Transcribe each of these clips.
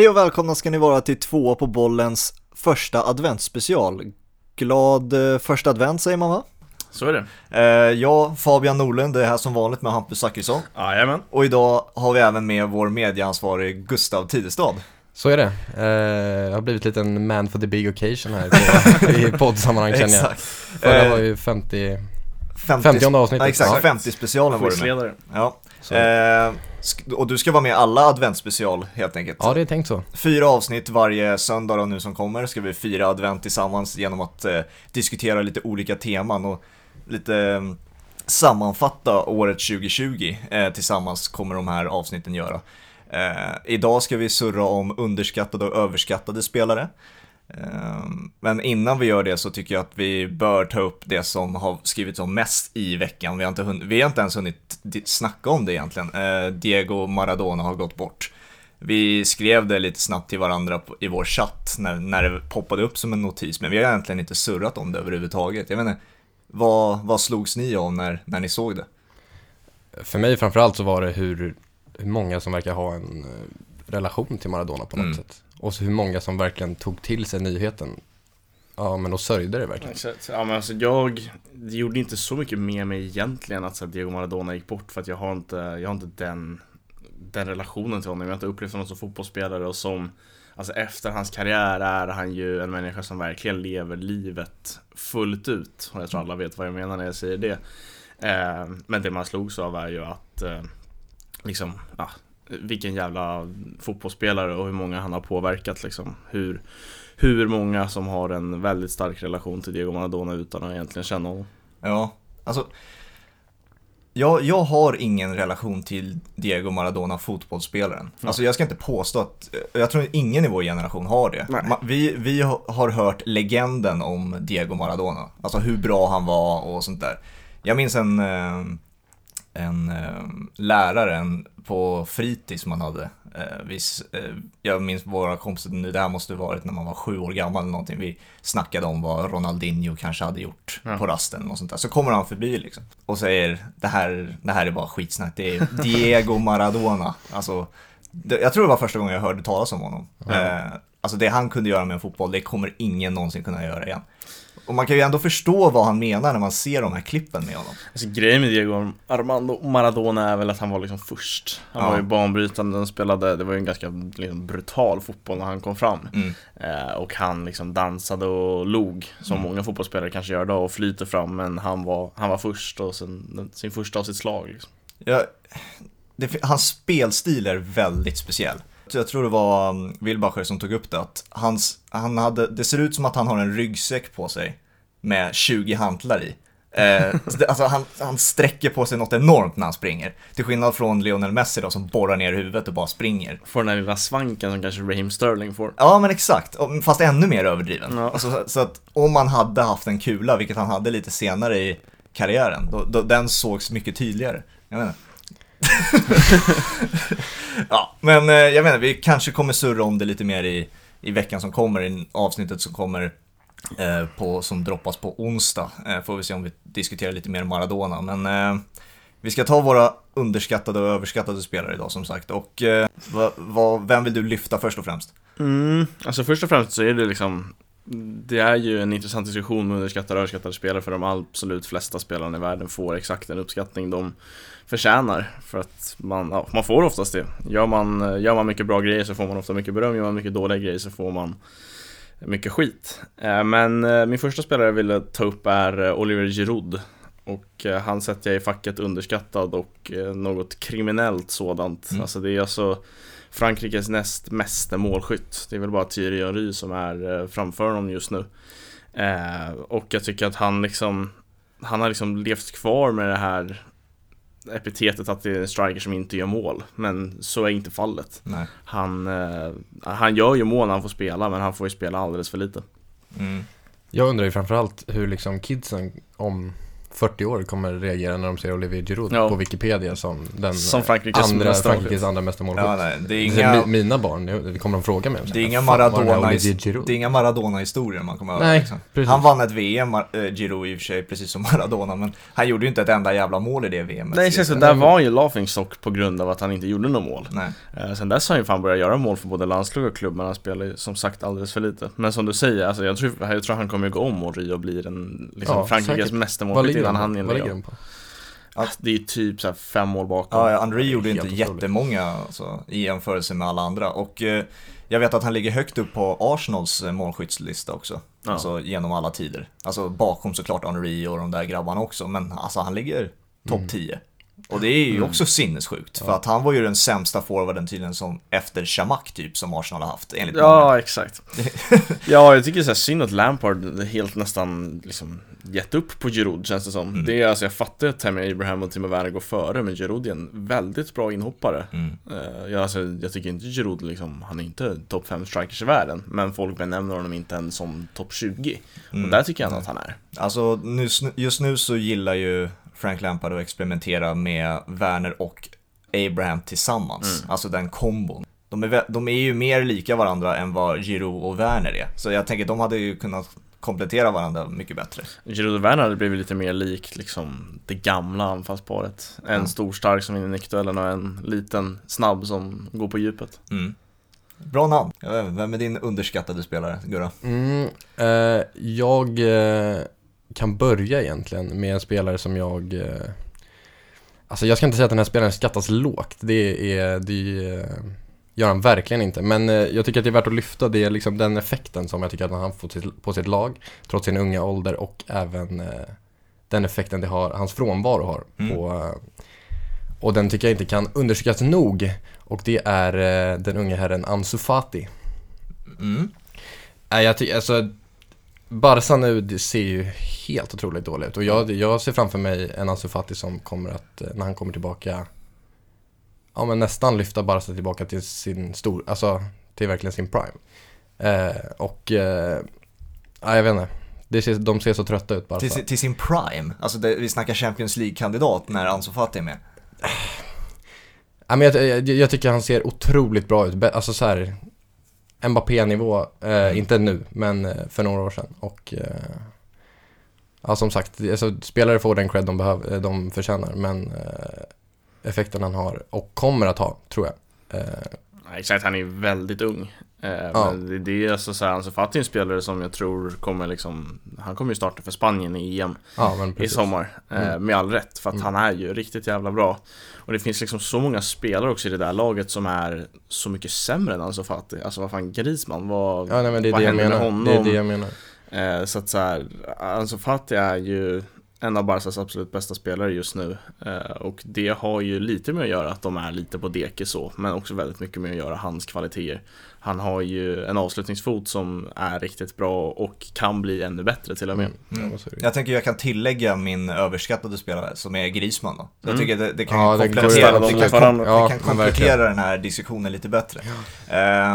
Hej och välkomna ska ni vara till två på bollens första adventsspecial. Glad eh, första advent säger man va? Så är det. Eh, jag, Fabian Norlund, är här som vanligt med Hampus Zachrisson. Jajamän. Och idag har vi även med vår medieansvarig Gustav Tidestad. Så är det. Eh, jag har blivit lite en man for the big occasion här på, i poddsammanhang känner jag. Exakt. Förra Eh, var ju 50, 50, 50 avsnittet. Ja, exakt, Ja. 50-specialen var du med. Ja. Och du ska vara med i alla adventsspecial helt enkelt. Ja, det är tänkt så. Fyra avsnitt varje söndag då nu som kommer ska vi fira advent tillsammans genom att eh, diskutera lite olika teman och lite eh, sammanfatta året 2020 eh, tillsammans kommer de här avsnitten göra. Eh, idag ska vi surra om underskattade och överskattade spelare. Eh, Men innan vi gör det så tycker jag att vi bör ta upp det som har skrivits om mest i veckan. Vi har inte, hun- vi har inte ens hunnit snacka om det egentligen. Eh, Diego Maradona har gått bort. Vi skrev det lite snabbt till varandra i vår chatt när, när det poppade upp som en notis, men vi har egentligen inte surrat om det överhuvudtaget. Jag vet inte, vad, vad slogs ni av när, när ni såg det? För mig framförallt så var det hur, hur många som verkar ha en eh, relation till Maradona på något Mm. sätt. Och så hur många som verkligen tog till sig nyheten. Ja, men och sörjde det verkligen. Exakt. Ja, men alltså jag det gjorde inte så mycket med mig egentligen att så här, Diego Maradona gick bort för att jag har inte, jag har inte den, den relationen till honom. Jag har inte upplevt honom som fotbollsspelare och som Alltså efter hans karriär är han ju en människa som verkligen lever livet fullt ut. Och jag tror alla vet vad jag menar när jag säger det. Eh, men det man slogs av är ju att eh, liksom, ja, vilken jävla fotbollsspelare och hur många han har påverkat liksom. Hur, hur många som har en väldigt stark relation till Diego Maradona utan att egentligen känna honom. Ja, alltså. Jag, jag har ingen relation till Diego Maradona, fotbollsspelaren. Alltså jag ska inte påstå att, jag tror ingen i vår generation har det. Nej. Vi, vi har- har hört legenden om Diego Maradona, alltså hur bra han var och sånt där. Jag minns en, eh, en eh, lärare en, på fritids man hade. Eh, vi, eh, jag minns våra kompisar, nu det här måste varit när man var sju år gammal eller någonting. Vi snackade om vad Ronaldinho kanske hade gjort Ja. på rasten och sånt där. Så kommer han förbi liksom och säger det här, det här är bara skitsnack. Det är Diego Maradona. Alltså, det, jag tror det var första gången jag hörde talas om honom. Eh, alltså det han kunde göra med en fotboll, det kommer ingen någonsin kunna göra igen. Och man kan ju ändå förstå vad han menar när man ser de här klippen med honom. Alltså grejen med Diego Armando Maradona är väl att han var liksom först. Han Ja. var ju banbrytande, han spelade, det var ju en ganska liksom, brutal fotboll när han kom fram. Mm. Eh, och han liksom dansade och log, som Mm. många fotbollsspelare kanske gör idag och flyter fram. Men han var, han var först och sen, sin första av sitt slag. Liksom. Ja, det, hans spelstil är väldigt speciell. Jag tror det var um, Wilbacher som tog upp det, att hans, han hade, det ser ut som att han har en ryggsäck på sig med 20 hantlar i. Eh, alltså han, han sträcker på sig något enormt när han springer. Till skillnad från Lionel Messi då som borrar ner huvudet och bara springer. Får den där lilla svanken som kanske Raheem Sterling får. Ja men exakt, fast ännu mer överdriven. Ja. Alltså, så- att om man hade haft en kula, vilket han hade lite senare i karriären, då, då, den sågs mycket tydligare. Jag menar. ja, men eh, jag menar, vi kanske kommer surra om det lite mer i, i veckan som kommer, i avsnittet som kommer Eh, på, som droppas på onsdag. Eh, får vi se om vi diskuterar lite mer Maradona, men eh, vi ska ta våra underskattade och överskattade spelare idag som sagt. Och eh, va, vem vill du lyfta först och främst? Mm, alltså först och främst så är det liksom Det är ju en intressant diskussion med underskattade och överskattade spelare för de absolut flesta spelarna i världen får exakt den uppskattning de förtjänar För att man, ja, man får oftast det gör man, gör man mycket bra grejer så får man ofta mycket beröm, gör man mycket dåliga grejer så får man mycket skit Eh, Men eh, min första spelare jag ville ta upp är eh, Oliver Giroud och han sätter jag i facket underskattad och något kriminellt sådant. Mm. Alltså det är alltså Frankrikes näst meste målskytt. Det är väl bara Thierry Henry som är framför honom just nu. Och jag tycker att han liksom Han har liksom levt kvar med det här epitetet att det är en striker som inte gör mål. Men så är inte fallet. Nej. Han, eh, han gör ju mål när han får spela men han får ju spela alldeles för lite. Mm. Jag undrar ju framförallt hur liksom kidsen, om 40 år kommer reagera när de ser Olivier Giroud Ja. på Wikipedia som den Som Frankrikes andra, Frankrikes andra mesta målskytt. Ja, nej, det är inga, mi- Mina barn, det kommer de fråga mig om. det är inga den här Maradona, Olivier Giroud? det är inga Maradona-historier man kommer att Nej, liksom. precis. Han vann ett VM, Mar- äh, Giro i och för sig, precis som Maradona, men han gjorde ju inte ett enda jävla mål i det VMet. Nej exakt, så där var han ju laughingstock på grund av att han inte gjorde något mål. Nej. Eh, sen dess har han ju fan börjat göra mål för både landslag och klubb, men han spelar ju som sagt alldeles för lite. Men som du säger, alltså, jag, tror, jag tror han kommer gå om och Rio blir en, liksom, Ja, Frankrikes mästermålskytt innan han är på? Ah, Det är typ så här fem mål bakom. Ja, André gjorde inte otroligt. jättemånga alltså, i jämförelse med alla andra. Och eh, jag vet att han ligger högt upp på Arsenals eh, målskyttslista också. Ja. Alltså genom alla tider. Alltså bakom såklart Henry och de där grabbarna också, men alltså han ligger topp Mm. 10. Och det är ju också sinnessjukt, för att han var ju den sämsta forwarden tydligen som efter Chamak typ, som Arsenal har haft, enligt många. Ja, exakt. ja, jag tycker det är så här synd att Lampard helt nästan liksom gett upp på Giroud känns det som. Mm. Det är alltså, jag fattar att Tammy Abraham och Timo Werner går före, men Giroud är en väldigt bra inhoppare. Mm. Eh, jag, alltså, jag tycker inte Giroud liksom, han är inte topp 5 strikers i världen, men folk benämner honom inte ens som topp 20. Mm. Och där tycker jag att han är. Alltså nu, just nu så gillar ju Frank Lampard att experimentera med Werner och Abraham tillsammans. Alltså den kombon. De är, de är ju mer lika varandra än vad Giroud och Werner är. Så jag tänker de hade ju kunnat komplettera varandra mycket bättre. Giroud och Werner hade blivit lite mer likt liksom det gamla anfallsparet. En Ja. stor stark som vinner nickduellen och en liten snabb som går på djupet. Mm. Bra namn. Vem är din underskattade spelare, Gurra? Mm, eh, jag eh, kan börja egentligen med en spelare som jag eh, Alltså jag ska inte säga att den här spelaren skattas lågt, det är, det eh, gör han verkligen inte. Men eh, jag tycker att det är värt att lyfta, det är liksom den effekten som jag tycker att han har fått på sitt lag, trots sin unga ålder och även eh, den effekten det har, hans frånvaro har Mm. på eh, och den tycker jag inte kan undersökas nog och det är eh, den unga herren Ansu Fati. Mm. Nej, jag tycker alltså Barca nu det ser ju helt otroligt dåligt ut och jag, jag ser framför mig en Ansu Fati som kommer att, eh, när han kommer tillbaka Ja men nästan lyfta Barca tillbaka till sin stor, alltså till verkligen sin prime. Eh, Och, eh, ja, jag vet inte. Det ser, De ser så trötta ut Barca Till, till sin prime. Alltså det, vi snackar Champions League-kandidat när Ansu Fati är med. Ja, men jag, jag, jag tycker han ser otroligt bra ut, alltså så här Mbappé-nivå, eh, inte nu, men eh, för några år sedan. Och eh, Ja som sagt, alltså, spelare får den cred de, behöver, eh, de förtjänar men eh, effekten han har och kommer att ha, tror jag eh, exakt, han är väldigt ung. Eh, Ja. Men det, är alltså så här, Ansu Fati är en spelare som jag tror kommer liksom, han kommer ju starta för Spanien i EM Ja i sommar. Eh, Mm. med all rätt, för att Mm. han är ju riktigt jävla bra. Och det finns liksom så många spelare också i det där laget som är så mycket sämre än Ansu Fati. Alltså vad fan, Griezmann, vad, Ja nej men det är vad det jag händer med menar, honom? det är det jag menar Eh, så att så här, Ansu Fati är ju en av Barcas absolut bästa spelare just nu. Eh, och det har ju lite med att göra att de är lite på deke så, men också väldigt mycket med att göra hans kvaliteter. Han har ju en avslutningsfot som är riktigt bra och kan bli ännu bättre till och med. Mm. Mm. Ja. Jag tänker jag kan tillägga min överskattade spelare som är Griezmann då. Jag Mm. tycker det, det kan Ja, komplettera, det kan, kom, det Ja, kan komplettera den här diskussionen lite bättre.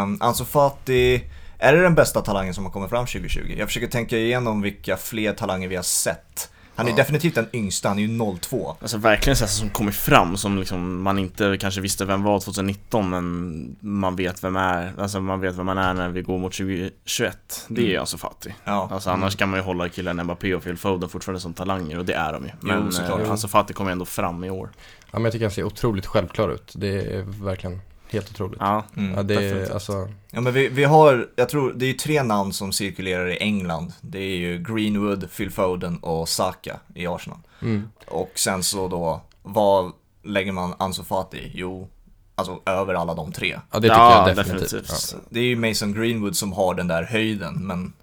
Um, Ansu Fati, är det den bästa talangen som har kommit fram 2020? Jag försöker tänka igenom vilka fler talanger vi har sett. Han är Ja. definitivt den yngsta, han är ju 02. Alltså verkligen så här som kommer fram som liksom man inte kanske visste vem var 2019 men man vet vem är, alltså man vet vem man är när vi går mot 2021. Det är Mm. alltså Fati. Ja. Alltså annars kan man ju hålla killen Mbappé och Phil Foden fortfarande som talanger och det är de ju. Men Jo, såklart. eh, alltså Fati kommer ändå fram i år. Ja men jag tycker han ser otroligt självklar ut, det är verkligen helt otroligt Ja, Mm. Ja det är definitivt. alltså, Ja men vi, vi har, jag tror, det är ju tre namn som cirkulerar i England. Det är ju Greenwood, Phil Foden och Saka i Arsenal. mm. Och sen så då, vad lägger man Ansu Fati i? Jo, alltså över alla de tre. Ja det tycker Ja, jag definitivt, definitivt. Ja. Det är ju Mason Greenwood som har den där höjden, men...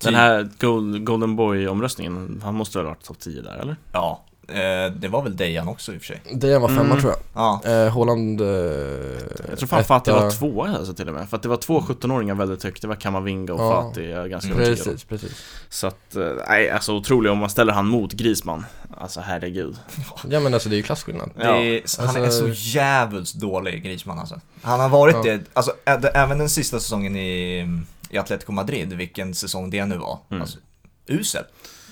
Den här Gold, Golden Boy-omröstningen, han måste väl ha varit topp 10 där eller? Ja, eh, det var väl Dejan också i och för sig. Dejan var femma Mm. tror jag Ja, Eh, Holland... Eh, Jag tror fan Fati var tvåa alltså till och med, för att det var två 17-åringar väldigt högt, det var Kamavinga och Ja. Fati, jag är ganska om. Precis, precis. Så att, eh, nej alltså otroligt om man ställer han mot Grisman Alltså herregud Ja men alltså det är ju klasskillnad. det är, han är alltså- så jävligt dålig, Griezmann alltså. Han har varit Ja. det, alltså ä- det- även den sista säsongen i, i Atletico Madrid, vilken säsong det nu var. Mm. Alltså, usel.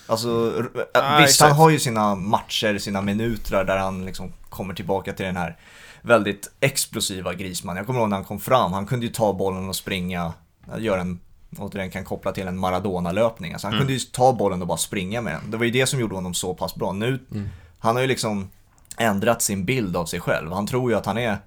Alltså, r- Ja, visst exakt. han har ju sina matcher, sina minuter där han liksom kommer tillbaka till den här väldigt explosiva Grisman. Jag kommer ihåg när han kom fram, han kunde ju ta bollen och springa, göra en, återigen kan koppla till en Maradona-löpning. Alltså han Mm. kunde ju ta bollen och bara springa med den. Det var ju det som gjorde honom så pass bra. Nu, han har ju liksom ändrat sin bild av sig själv. Han tror ju att han är,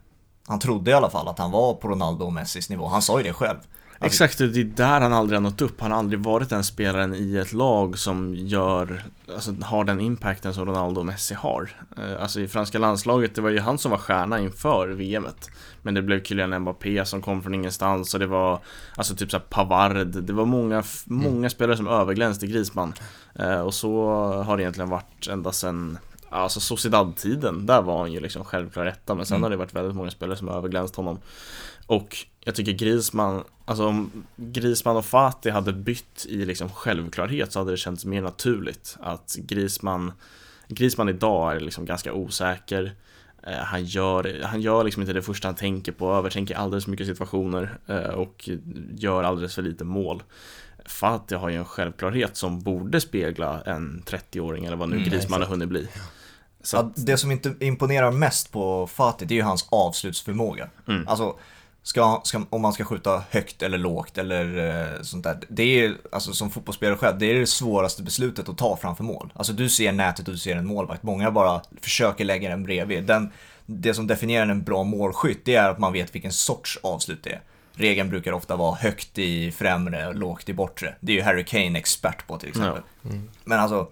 han trodde i alla fall att han var på Ronaldo och Messis nivå. Han sa ju det själv. Alltså, Exakt, det är där han aldrig har nått upp. Han har aldrig varit den spelaren i ett lag som gör, alltså har den impacten som Ronaldo och Messi har. Eh, Alltså i franska landslaget, det var ju han som var stjärna inför VMet. Men det blev Kylian Mbappé som kom från ingenstans och det var, alltså typ såhär Pavard, det var många, många spelare som överglänste Griezmann. Eh, Och så har det egentligen varit ända sedan Alltså Sociedad-tiden, där var han ju liksom självklar etta Men sen Mm. har det varit väldigt många spelare som har överglänst honom Och jag tycker Griezmann, alltså om Griezmann och Fati hade bytt i liksom självklarhet så hade det känts mer naturligt att Griezmann Griezmann idag är liksom ganska osäker Eh, han gör, han gör liksom inte det första han tänker på, övertänker alldeles för mycket situationer eh, och gör alldeles för lite mål. Fati har ju en självklarhet som borde spegla en 30-åring eller vad nu Mm, Griezmann har hunnit bli. Så Ja, att, det som inte imponerar mest på Fatih, det är ju hans avslutsförmåga. Mm. Alltså, ska, ska, om man ska skjuta högt eller lågt eller eh, sånt där. Det är, alltså som fotbollsspelare själv, det är det svåraste beslutet att ta framför mål. Alltså du ser nätet och du ser en målvakt. Många bara försöker lägga den bredvid. Den, det som definierar en bra målskytt, det är att man vet vilken sorts avslut det är. Regeln brukar ofta vara högt i främre och lågt i bortre. Det är ju Harry Kane expert på till exempel. Men alltså,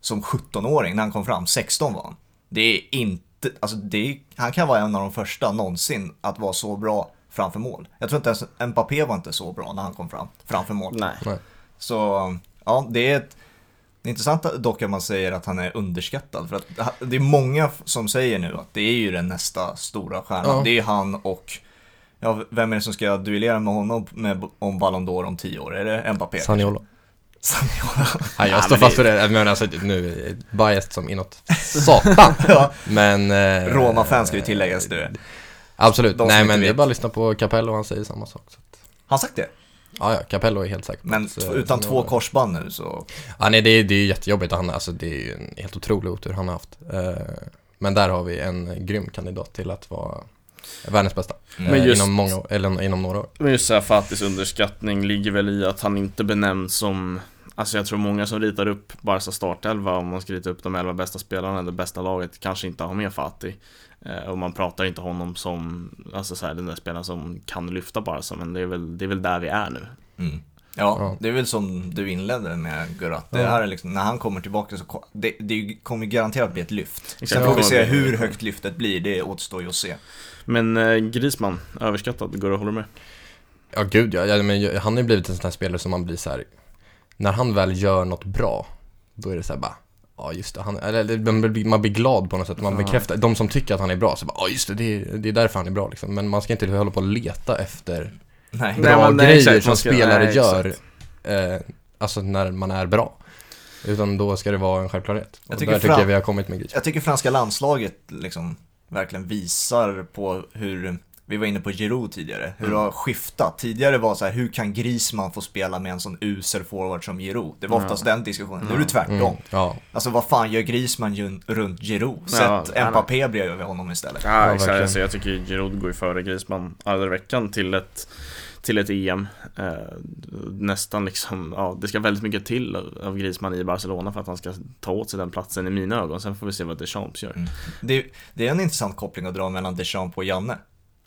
som 17-åring när han kom fram, 16 var han. Det är inte, alltså det han kan vara en av de första någonsin att vara så bra framför mål. Jag tror inte ens Mbappé var inte så bra när han kom fram framför mål. nej. Nej. Så ja, det är ett det är intressant dock att man säger att han är underskattad. För att det är många som säger nu att det är ju den nästa stora stjärnan. Ja. Det är han och Ja, vem är det som ska duellera med honom med, om Ballon d'Or om tio år? Är det Mbappé? Saniola. Saniola. Nej, jag Ja, står fast det- för det. Men alltså nu, biased som inåt satan. ja, Men... Eh, Roma-fan ska ju tilläggas nu. Absolut. De Nej men det är bara att lyssna på Capello, han säger samma sak. Så. att- han sagt det? Ja, ja, Capello är helt säker på Men att, eh, utan två korsband nu så... Ja, nej det är, det är jättejobbigt. Han, alltså, det är ju en helt otrolig otur han har haft. Eh, men där har vi en grym kandidat till att vara världens bästa. Mm. Eh, Men just- inom, många, eller inom några år. Men just såhär Fatis underskattning ligger väl i att han inte benämns som Alltså jag tror många som ritar upp Barca startelva om man ska rita upp de 11 bästa spelarna eller bästa laget kanske inte har med Fatih eh, Och man pratar inte honom som Alltså så här, den där spelaren som kan lyfta Barca men det är väl, det är väl där vi är nu Mm. Ja, Ja. det är väl som du inledde med Gurra. Det här är liksom, när han kommer tillbaka så ko- det, det kommer garanterat bli ett lyft. Exakt. Sen får vi se hur högt lyftet blir, det återstår ju att se. Men eh, Grisman, överskattad, går du håller med? Ja gud ja, ja men han har ju blivit en sån här spelare som man blir så här. När han väl gör något bra, då är det så här bara Ja just det, han, eller, man, blir, man blir glad på något sätt, man bekräftar, de som tycker att han är bra, så bara ja just det, det är, det är därför han är bra liksom. Men man ska inte hålla på och leta efter Nej. Nej, bra nej, grejer exakt, som spelare nej, gör, eh, alltså när man är bra. Utan då ska det vara en självklarhet. Jag Och tycker där tycker jag vi har kommit med Gris. Jag tycker franska landslaget liksom verkligen visar på hur, vi var inne på Giroud tidigare, hur det har skiftat. Tidigare var så här, hur kan Griezmann få spela med en sån usel forward som Giroud? Det var oftast den diskussionen, nu är det tvärtom. Mm, ja, Alltså vad fan gör Griezmann runt Giroud? Sätt Ja, Mbappé bredvid honom istället. Ja, exakt. verkligen. Alltså, jag tycker Giroud går ju före Grisman alla veckan till ett till ett EM eh, Nästan liksom, ja det ska väldigt mycket till av- Grisman i Barcelona för att han ska ta åt sig den platsen i mina ögon Sen får vi se vad Deschamps gör Mm. Det, det är en intressant koppling att dra mellan Deschamps och Janne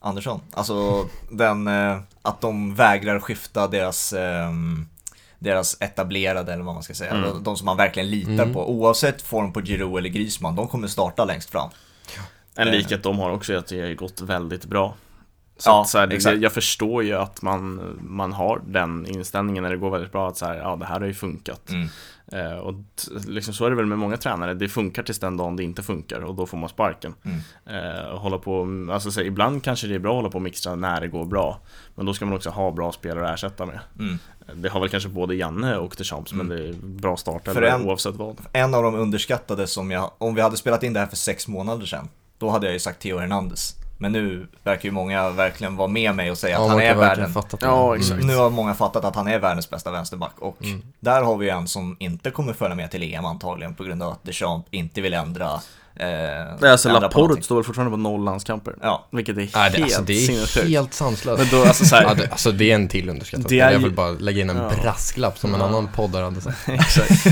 Andersson. Alltså den, eh, att de vägrar skifta deras, ehm, deras etablerade eller vad man ska säga. Mm. De, som man verkligen litar Mm. på. Oavsett form på Giroud eller Griezmann, de kommer starta längst fram. En Eh. likhet de har också är att det har gått väldigt bra Så, Ja, så här, exakt. jag förstår ju att man, man har den inställningen när det går väldigt bra att så här, ja det här har ju funkat Mm. eh, Och liksom så är det väl med många tränare, det funkar tills den dagen det inte funkar och då får man sparken Mm. Eh, hålla på, alltså så här, ibland kanske det är bra att hålla på och mixa när det går bra Men då ska man också ha bra spelare att ersätta med Mm. Det har väl kanske både Janne och Deschamps men det är bra start eller en- oavsett vad En av de underskattade som jag, om vi hade spelat in det här för sex månader sedan, då hade jag ju sagt Theo Hernandez. Men nu verkar ju många verkligen vara med mig och säga Ja, att han är världen. Ja, Mm. exakt. Nu har många fattat att han är världens bästa vänsterback och Mm. där har vi en som inte kommer följa med till EM antagligen på grund av att Deschamps inte vill ändra eh, Det är alltså Laporte står väl fortfarande på noll landskamper. Ja, Vilket är Nej, helt det, alltså, det är sinnessjukt. helt sanslöst. Men då, alltså så här, Ja, det, alltså det är en till underskattad Det är. Jag ju- vill bara lägga in en Ja. brasklapp som en Ja. annan poddare hade sagt. Exakt.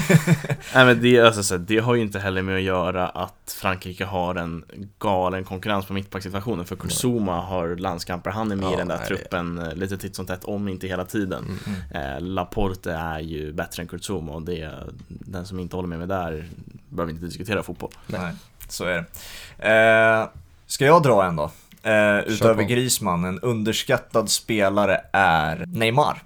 Nej men det, alltså, så här, det har ju inte heller med att göra att Frankrike har en galen konkurrens på mittbacksituationen För Kursuma har landskamper, han är med Ja, i den där nej, truppen eh, lite titt som tätt, om inte hela tiden Mm. eh, Laporte är ju bättre än Kursuma och det, den som inte håller med mig där behöver inte diskutera fotboll Nej. Så är det. Eh, ska jag dra en då? Eh, utöver på. Griezmann, en underskattad spelare är Neymar.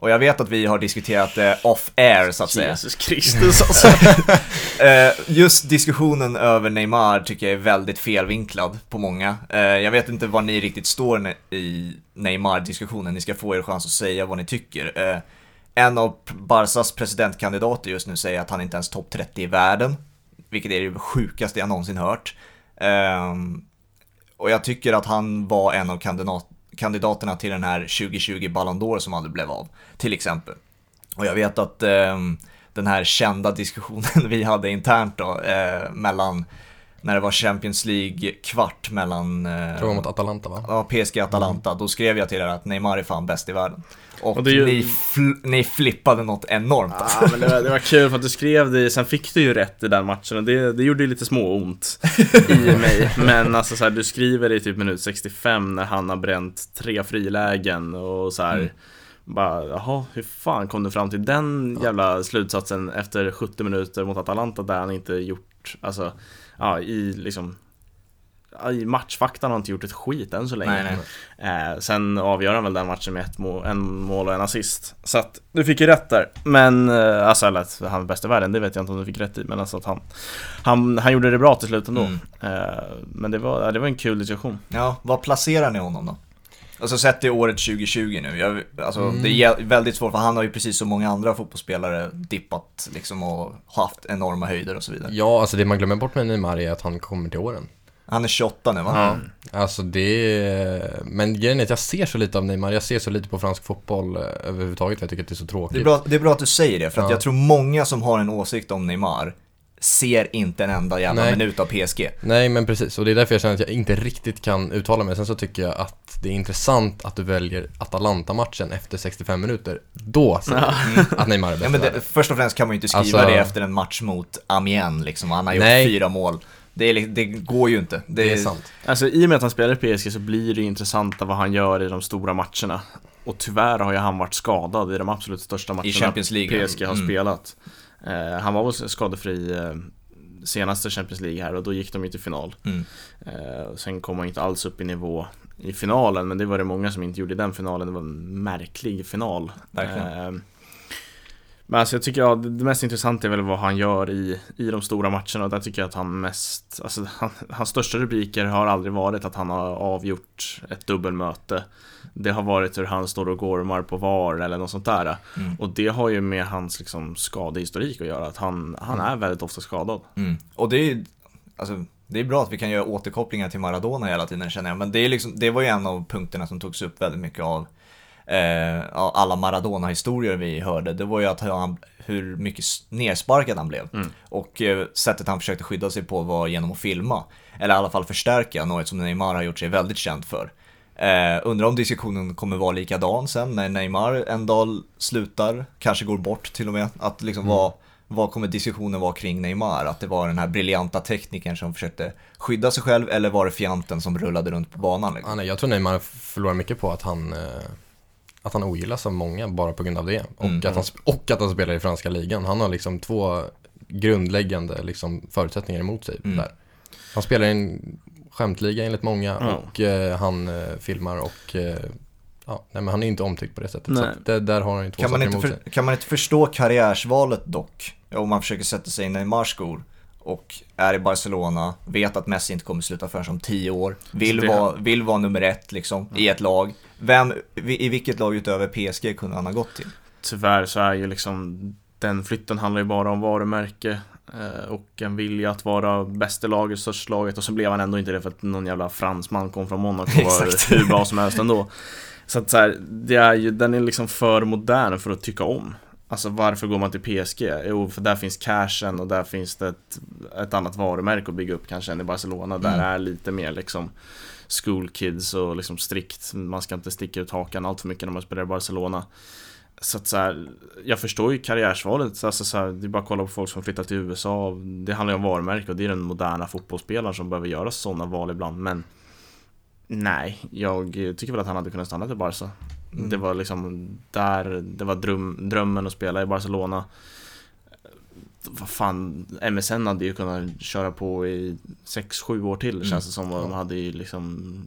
Och jag vet att vi har diskuterat det off-air så att säga. Jesus Kristus alltså Eh, just diskussionen över Neymar tycker jag är väldigt felvinklad på många. Eh, jag vet inte var ni riktigt står i Neymar-diskussionen, ni ska få er chans att säga vad ni tycker. Eh, en av Barsas presidentkandidater just nu säger att han inte ens topp 30 i världen, vilket är det sjukaste jag någonsin hört. Um, och jag tycker att han var en av kandidat kandidaterna till den här 2020 Ballon d'Or som aldrig blev av, till exempel. Och jag vet att um, den här kända diskussionen vi hade internt då, eh, mellan när det var Champions League-kvart mellan eh, Tror jag mot Atalanta va? ja, PSG Atalanta, då skrev jag till er att Neymar är fan bäst i världen. Och, Och ju- ni, fl- ni flippade något enormt. Ja, men det, var, det var kul för att du skrev det, sen fick du ju rätt i den matchen och det, det gjorde ju lite småont i mig. Men alltså så här, du skriver i typ minut 65 när han har bränt tre frilägen och så här. Mm. Bara, jaha, hur fan kom du fram till den jävla slutsatsen efter 70 minuter mot Atalanta där han inte gjort, alltså, ja, i liksom i matchfaktan har inte gjort ett skit än så länge. Nej, nej. Eh, sen avgör han väl den matchen med ett mål, en mål och en assist. Så att du fick ju rätt där. Men, eh, alltså eller att han är bäst i världen, det vet jag inte om du fick rätt i. Men alltså att han, han, han gjorde det bra till slut ändå. Mm. Eh, men det var, det var en kul diskussion. Ja, vad placerar ni honom då? Alltså sett i året 2020 nu, jag, alltså Mm. det är väldigt svårt för han har ju precis som många andra fotbollsspelare dippat liksom och haft enorma höjder och så vidare. Ja, alltså det man glömmer bort med Neymar är att han kommer till åren. Han är 28 nu va? Alltså det. Men grejen är att jag ser så lite av Neymar, jag ser så lite på fransk fotboll eh, överhuvudtaget, jag tycker att det är så tråkigt. Det är, bra, det är bra att du säger det, för att Ja. jag tror många som har en åsikt om Neymar ser inte en enda jävla Nej. minut av PSG. Nej men precis, och det är därför jag känner att jag inte riktigt kan uttala mig. Sen så tycker jag att det är intressant att du väljer Atalanta-matchen efter 65 minuter. Då säger jag att Neymar är bäst Ja, men det, först och främst kan man ju inte skriva Alltså- det efter en match mot Amiens liksom, han har gjort Nej. fyra mål. Det, är, det går ju inte. Det är sant. Alltså i och med att han spelar i PSG så blir det intressanta vad han gör i de stora matcherna. Och tyvärr har ju han varit skadad i de absolut största matcherna I Champions League. PSG har Mm. spelat. Eh, han var väl skadefri eh, senaste Champions League här och då gick de ju till final. Mm. Eh, sen kom han inte alls upp i nivå i finalen, men det var det många som inte gjorde i den finalen. Det var en märklig final. Verkligen. Men alltså jag tycker, ja, det mest intressanta är väl vad han gör i, i de stora matcherna och där tycker jag att han mest, alltså han, hans största rubriker har aldrig varit att han har avgjort ett dubbelmöte. Det har varit hur han står och gormar på VAR eller något sånt där. Mm. Och det har ju med hans liksom skadehistorik att göra, att han, han är väldigt ofta skadad. Mm. Och det är alltså, det är bra att vi kan göra återkopplingar till Maradona hela tiden känner jag, men det, är liksom, det var ju en av punkterna som togs upp väldigt mycket av eh, alla Maradona-historier vi hörde. Det var ju att han, hur mycket nersparkad han blev. Mm. Och eh, sättet han försökte skydda sig på var genom att filma. Eller i alla fall förstärka, något som Neymar har gjort sig väldigt känd för. Eh, undrar om diskussionen kommer vara likadan sen när Neymar en dag slutar, kanske går bort till och med. Att liksom Mm. vad, vad kommer diskussionen vara kring Neymar? Att det var den här briljanta teknikern som försökte skydda sig själv eller var det fjanten som rullade runt på banan? Liksom? Ja, nej, jag tror Neymar förlorar mycket på att han, eh, att han ogillas av många bara på grund av det. Och, Mm. att han, sp- och att han spelar i franska ligan. Han har liksom två grundläggande liksom, förutsättningar emot sig Mm. där. Han spelar i en skämtliga enligt många Ja. och eh, han eh, filmar och eh, ja, nej, men han är inte omtyckt på det sättet. Så Nej. att det, där har han ju två Kan man, saker inte emot sig. för, kan man inte förstå karriärsvalet dock? Om man försöker sätta sig i Neymars skor och är i Barcelona, vet att Messi inte kommer sluta förrän om tio år, vill, vara, vill vara nummer ett liksom, i ett lag. Vem, i vilket lag utöver PSG kunde han ha gått till? Tyvärr så är ju liksom den flytten handlar ju bara om varumärke. eh, och en vilja att vara bäst i laget, störst laget och så blev han ändå inte det för att någon jävla fransman kom från Monaco och var hur bra som helst ändå. Så att så här, det är ju, den är liksom för modern för att tycka om. Alltså varför går man till PSG? Jo, för där finns cashen och där finns det ett, ett annat varumärke att bygga upp kanske än i Barcelona. Där Mm. är lite mer liksom school kids och liksom strikt. Man ska inte sticka ut hakan allt för mycket när man spelar i Barcelona. Så att så här, jag förstår ju karriärsvalet. Alltså så här, det är bara att kolla på folk som flyttar till USA. Det handlar ju om varumärke och det är den moderna fotbollsspelaren som behöver göra sådana val ibland. Men nej, jag tycker väl att han hade kunnat stanna till Barca. Mm. Det var liksom där, det var dröm, drömmen att spela i Barcelona. Vad fan, MSN hade ju kunnat köra på i 6-7 år till Mm. känns det som. Och de hade ju liksom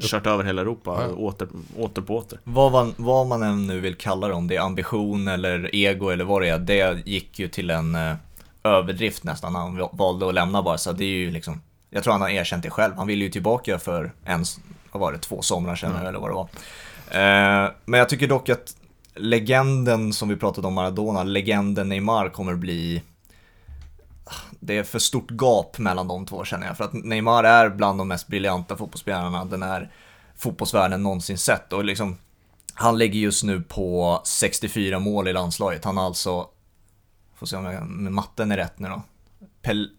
kört över hela Europa, Ja. åter, åter på åter. Vad man, vad man än nu vill kalla det, om det är ambition eller ego eller vad det är, det gick ju till en eh, överdrift nästan när han valde att lämna bara. Så det är ju liksom, jag tror han har erkänt det själv. Han ville ju tillbaka för en, vad var det, två somrar sedan Mm. eller vad det var. Eh, men jag tycker dock att legenden som vi pratade om Maradona, legenden Neymar kommer bli det är för stort gap mellan de två känner jag. För att Neymar är bland de mest briljanta fotbollsspelarna den här fotbollsvärlden någonsin sett. Och liksom, han ligger just nu på 64 mål i landslaget. Han har alltså, får se om jag, med matten är rätt nu då. Pel,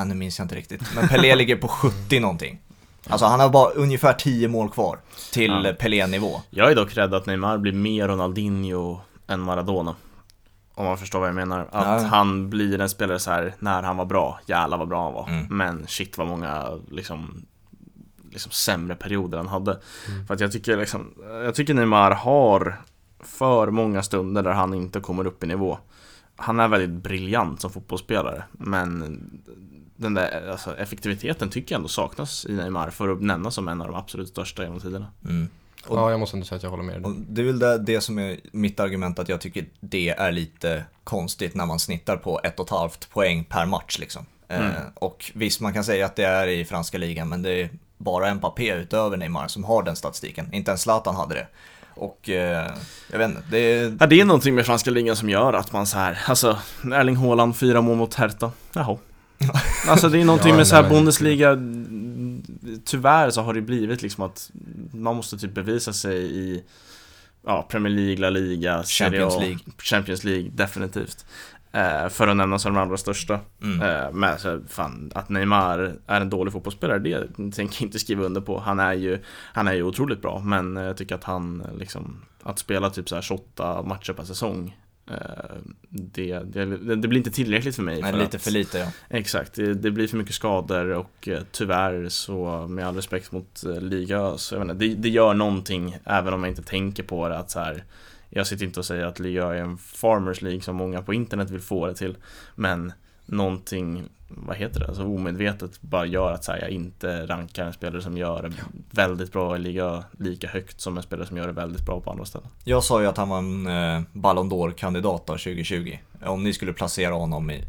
ah, nu minns jag inte riktigt. Men Pelé ligger på 70 någonting. Alltså han har bara ungefär 10 mål kvar till Ja. Pelé-nivå. Jag är dock rädd att Neymar blir mer Ronaldinho än Maradona. Om man förstår vad jag menar. Att Ja. han blir en spelare så här när han var bra, jävlar vad bra han var. Mm. Men shit vad många liksom, liksom sämre perioder han hade. Mm. För att jag tycker liksom, jag tycker Neymar har för många stunder där han inte kommer upp i nivå. Han är väldigt briljant som fotbollsspelare, men den där alltså, effektiviteten tycker jag ändå saknas i Neymar för att nämna som en av de absolut största genom tiderna. Mm. Och- Ja, jag måste ändå säga att jag håller med dig. det är väl det, det som är mitt argument att jag tycker det är lite konstigt när man snittar på ett och ett halvt poäng per match liksom. Mm. Eh, och visst, man kan säga att det är i franska ligan, men det är bara Mbappé utöver Neymar som har den statistiken. Inte ens Zlatan hade det. Och eh, jag vet inte, det är... Ja, det är någonting med franska ligan som gör att man så här, alltså Erling Haaland, fyra mål mot Hertha, jaha. Alltså det är någonting Ja, med så här Bundesliga, tyvärr så har det blivit liksom att man måste typ bevisa sig i Ja, Premier League, La Liga, Serie A, Champions League. Champions League, definitivt. Eh, för att nämna som de allra största. Mm. Eh, men så, fan, att Neymar är en dålig fotbollsspelare, det tänker jag inte skriva under på. Han är ju, han är ju otroligt bra, men jag tycker att han liksom, att spela typ så här 28 matcher per säsong, det, det, det blir inte tillräckligt för mig. Nej, för lite att, för lite ja. Exakt, det, det blir för mycket skador och eh, tyvärr så med all respekt mot eh, Liga så jag vet inte, det, det gör någonting även om jag inte tänker på det att så här Jag sitter inte och säger att Liga är en Farmers League som många på internet vill få det till Men någonting, vad heter det, alltså omedvetet bara gör att så här, jag inte rankar en spelare som gör det väldigt bra i Liga lika högt som en spelare som gör det väldigt bra på andra ställen Jag sa ju att han var en eh, Ballon d'Or-kandidat då 2020. Om ni skulle placera honom i,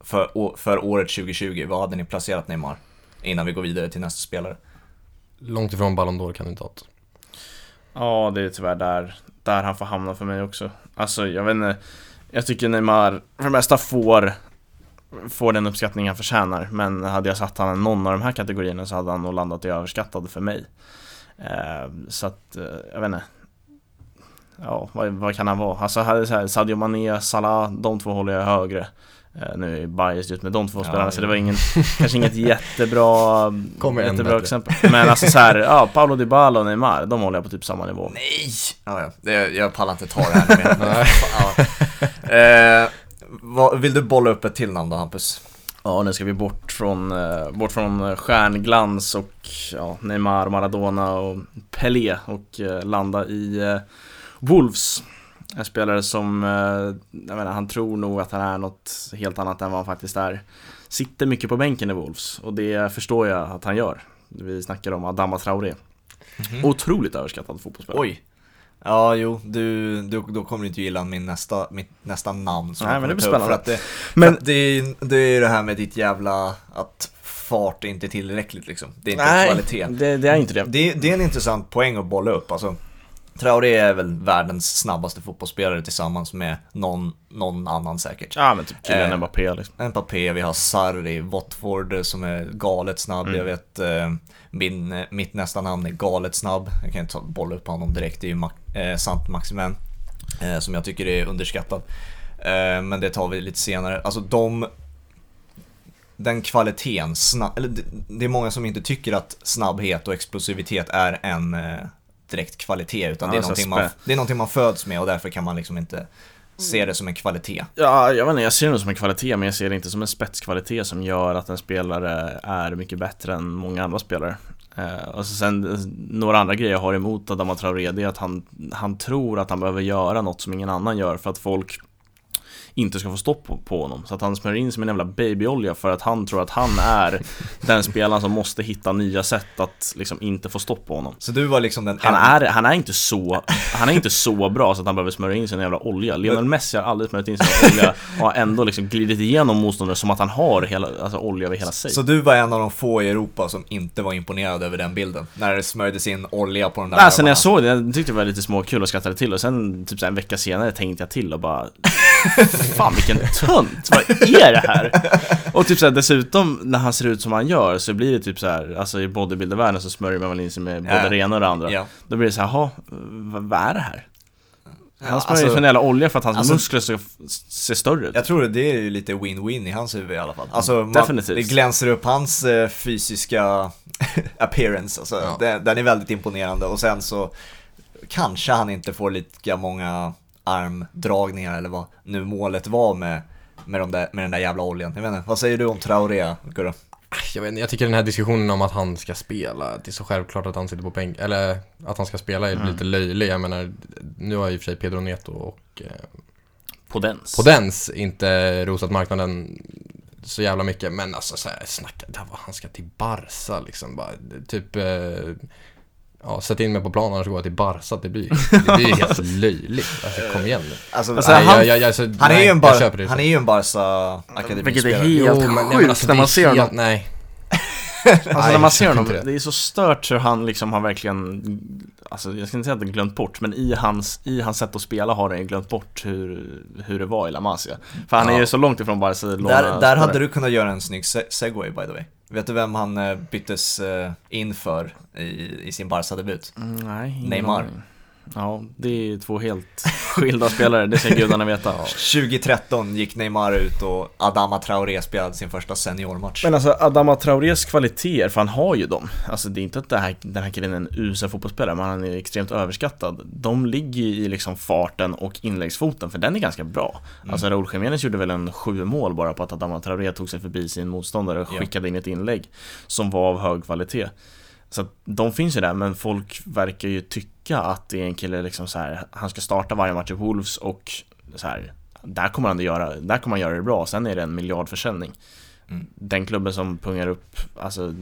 för, å- för året 2020, vad hade ni placerat Neymar? Innan vi går vidare till nästa spelare. Långt ifrån Ballon d'Or-kandidat. Ja, det är tyvärr där, där han får hamna för mig också. Alltså, jag vet inte. Jag tycker Neymar för det mesta får, får den uppskattning han förtjänar. Men hade jag satt han i någon av de här kategorierna så hade han nog landat i överskattad för mig. Eh, så att, eh, jag vet inte. Ja, vad, vad kan han vara? Alltså, här, så här, Sadio Mané, Salah, de två håller jag högre. Eh, nu är jag biased just med de två Ja, spelarna så ja. det var ingen, kanske inget jättebra, Kommer jättebra exempel. Men alltså så här, ja, Paolo Dybala och Neymar, de håller jag på typ samma nivå. Nej! Ja, ja. Det, jag pallar inte ta det här mer. Ja. eh, vad, vill du bolla upp ett till namn då Hampus? Ja, nu ska vi bort från, eh, bort från eh, stjärnglans och ja, Neymar, Maradona och Pelé och eh, landa i Wolves. En spelare som, jag menar, han tror nog att han är något helt annat än vad han faktiskt är. Sitter mycket på bänken i Wolves och det förstår jag att han gör. Vi snackar om Adama Traoré. Otroligt överskattad fotbollsspelare. Oj. Ja, jo, du, du, då kommer du inte gilla min nästa, mitt nästa namn som Nej, men det blir spännande. För att det, Men- men det, är- det är ju det här med ditt jävla, att fart är inte tillräckligt liksom. Det är inte Nej, kvalitet. det, det är inte det. Det, det är en intressant poäng att bolla upp. Alltså, Traoré är väl världens snabbaste fotbollsspelare tillsammans med någon, någon annan säkert. Ja men typ Kylian Eh, Mbappé liksom. Mbappé, vi har Sarri, Watford som är galet snabb. Mm. Jag vet, eh, min, mitt nästa namn är galet snabb. Jag kan inte bolla upp honom direkt, det är ju Ma- eh, Sant Maximen. Eh, som jag tycker är underskattad. Eh, men det tar vi lite senare. Alltså de... Den kvaliteten, snabb, eller det, är många som inte tycker att snabbhet och explosivitet är en eh, direkt kvalitet. Utan Ja, det, är någonting man, det är någonting man föds med och därför kan man liksom inte se det som en kvalitet. Ja, jag vet inte, jag ser det som en kvalitet men jag ser det inte som en spetskvalitet som gör att en spelare är mycket bättre än många andra spelare. Eh, och så sen eh, några andra grejer jag har emot Adama Traoré det är att han, han tror att han behöver göra något som ingen annan gör för att folk inte ska få stopp på, på honom. Så att han smörjer in som en jävla babyolja för att han tror att han är den spelaren som måste hitta nya sätt att liksom inte få stopp på honom. Så du var liksom den Han är, han är inte så, han är inte så bra så att han behöver smörja in sin jävla olja. Lionel Messi har aldrig smörjt in sin olja och har ändå liksom glidit igenom motståndare som att han har hela, alltså olja över hela sig. Så du var en av de få i Europa som inte var imponerad över den bilden? När det smörjdes in olja på den där Nej, sen när jag såg det, jag tyckte det var lite småkul och skrattade till och sen typ så en vecka senare tänkte jag till och bara Fan vilken tönt, vad är det här? Och typ så här, dessutom när han ser ut som han gör så blir det typ så här, alltså i bodybuildervärlden så smörjer man väl in sig med både Ja. det ena och det andra Ja. Då blir det så här, jaha, vad, är det här? Han smörjer in alltså- en jävla olja för att hans alltså- muskler ska se större ut Jag tror det är ju lite win-win i hans huvud i alla fall. Alltså, man, Definitivt. det glänser upp hans eh, fysiska appearance, alltså, Ja. den, den är väldigt imponerande. Och sen så kanske han inte får lika många armdragningar eller vad nu målet var med, med, de där, med den där jävla oljan. Jag vet inte, vad säger du om Traoré, Gurra? Jag, vet, inte, jag tycker den här diskussionen om att han ska spela, det är så självklart att han sitter på bänk, eller att han ska spela är Mm. lite löjlig. Jag menar, nu har i och för sig Pedro Neto och eh, Podens Podens inte rosat marknaden så jävla mycket, men alltså så här, snacka, var, han ska till Barca liksom bara, typ eh, Ja, sätt in mig på plan annars går jag till Barca, det blir, det blir helt löjligt. Alltså kom igen nu. Alltså, Alltså, Nej, han- jag, jag, alltså, han, är nej, ju en Bar- han är ju en Barca akademispelare. Vilket är helt men- nej, sjukt men alltså, när det man är ser honom. helt- Nej, Alltså när man ser honom, det. det är så stört så han liksom har verkligen Alltså jag ska inte säga att han glömt bort, men i hans, i hans sätt att spela har han ju glömt bort hur, hur det var i La Masia För han är Ja. ju så långt ifrån Barcelona Där, där hade du kunnat göra en snygg se- segway by the way. Vet du vem han eh, byttes eh, in för i, i sin Barca-debut? mm, Nej, Neymar. aning. Ja, det är två helt skilda spelare, det ska gudarna veta. 2013 gick Neymar ut och Adama Traoré spelade sin första seniormatch. Men alltså Adama Traorés kvaliteter, för han har ju dem. Alltså det är inte att det här, den här killen är en usel fotbollsspelare, men han är extremt överskattad. De ligger ju i liksom farten och inläggsfoten, för den är ganska bra. Alltså Raúl Jiménez gjorde väl en sju mål bara på att Adama Traoré tog sig förbi sin motståndare och Ja. skickade in ett inlägg Som var av hög kvalitet Så att de finns ju där, men folk verkar ju tycka att det är en kille liksom så här, han ska starta varje match i Wolves och så här, där kommer han att göra, där kommer han göra det bra, sen är det en miljardförsäljning Mm. den klubben som pungar upp alltså,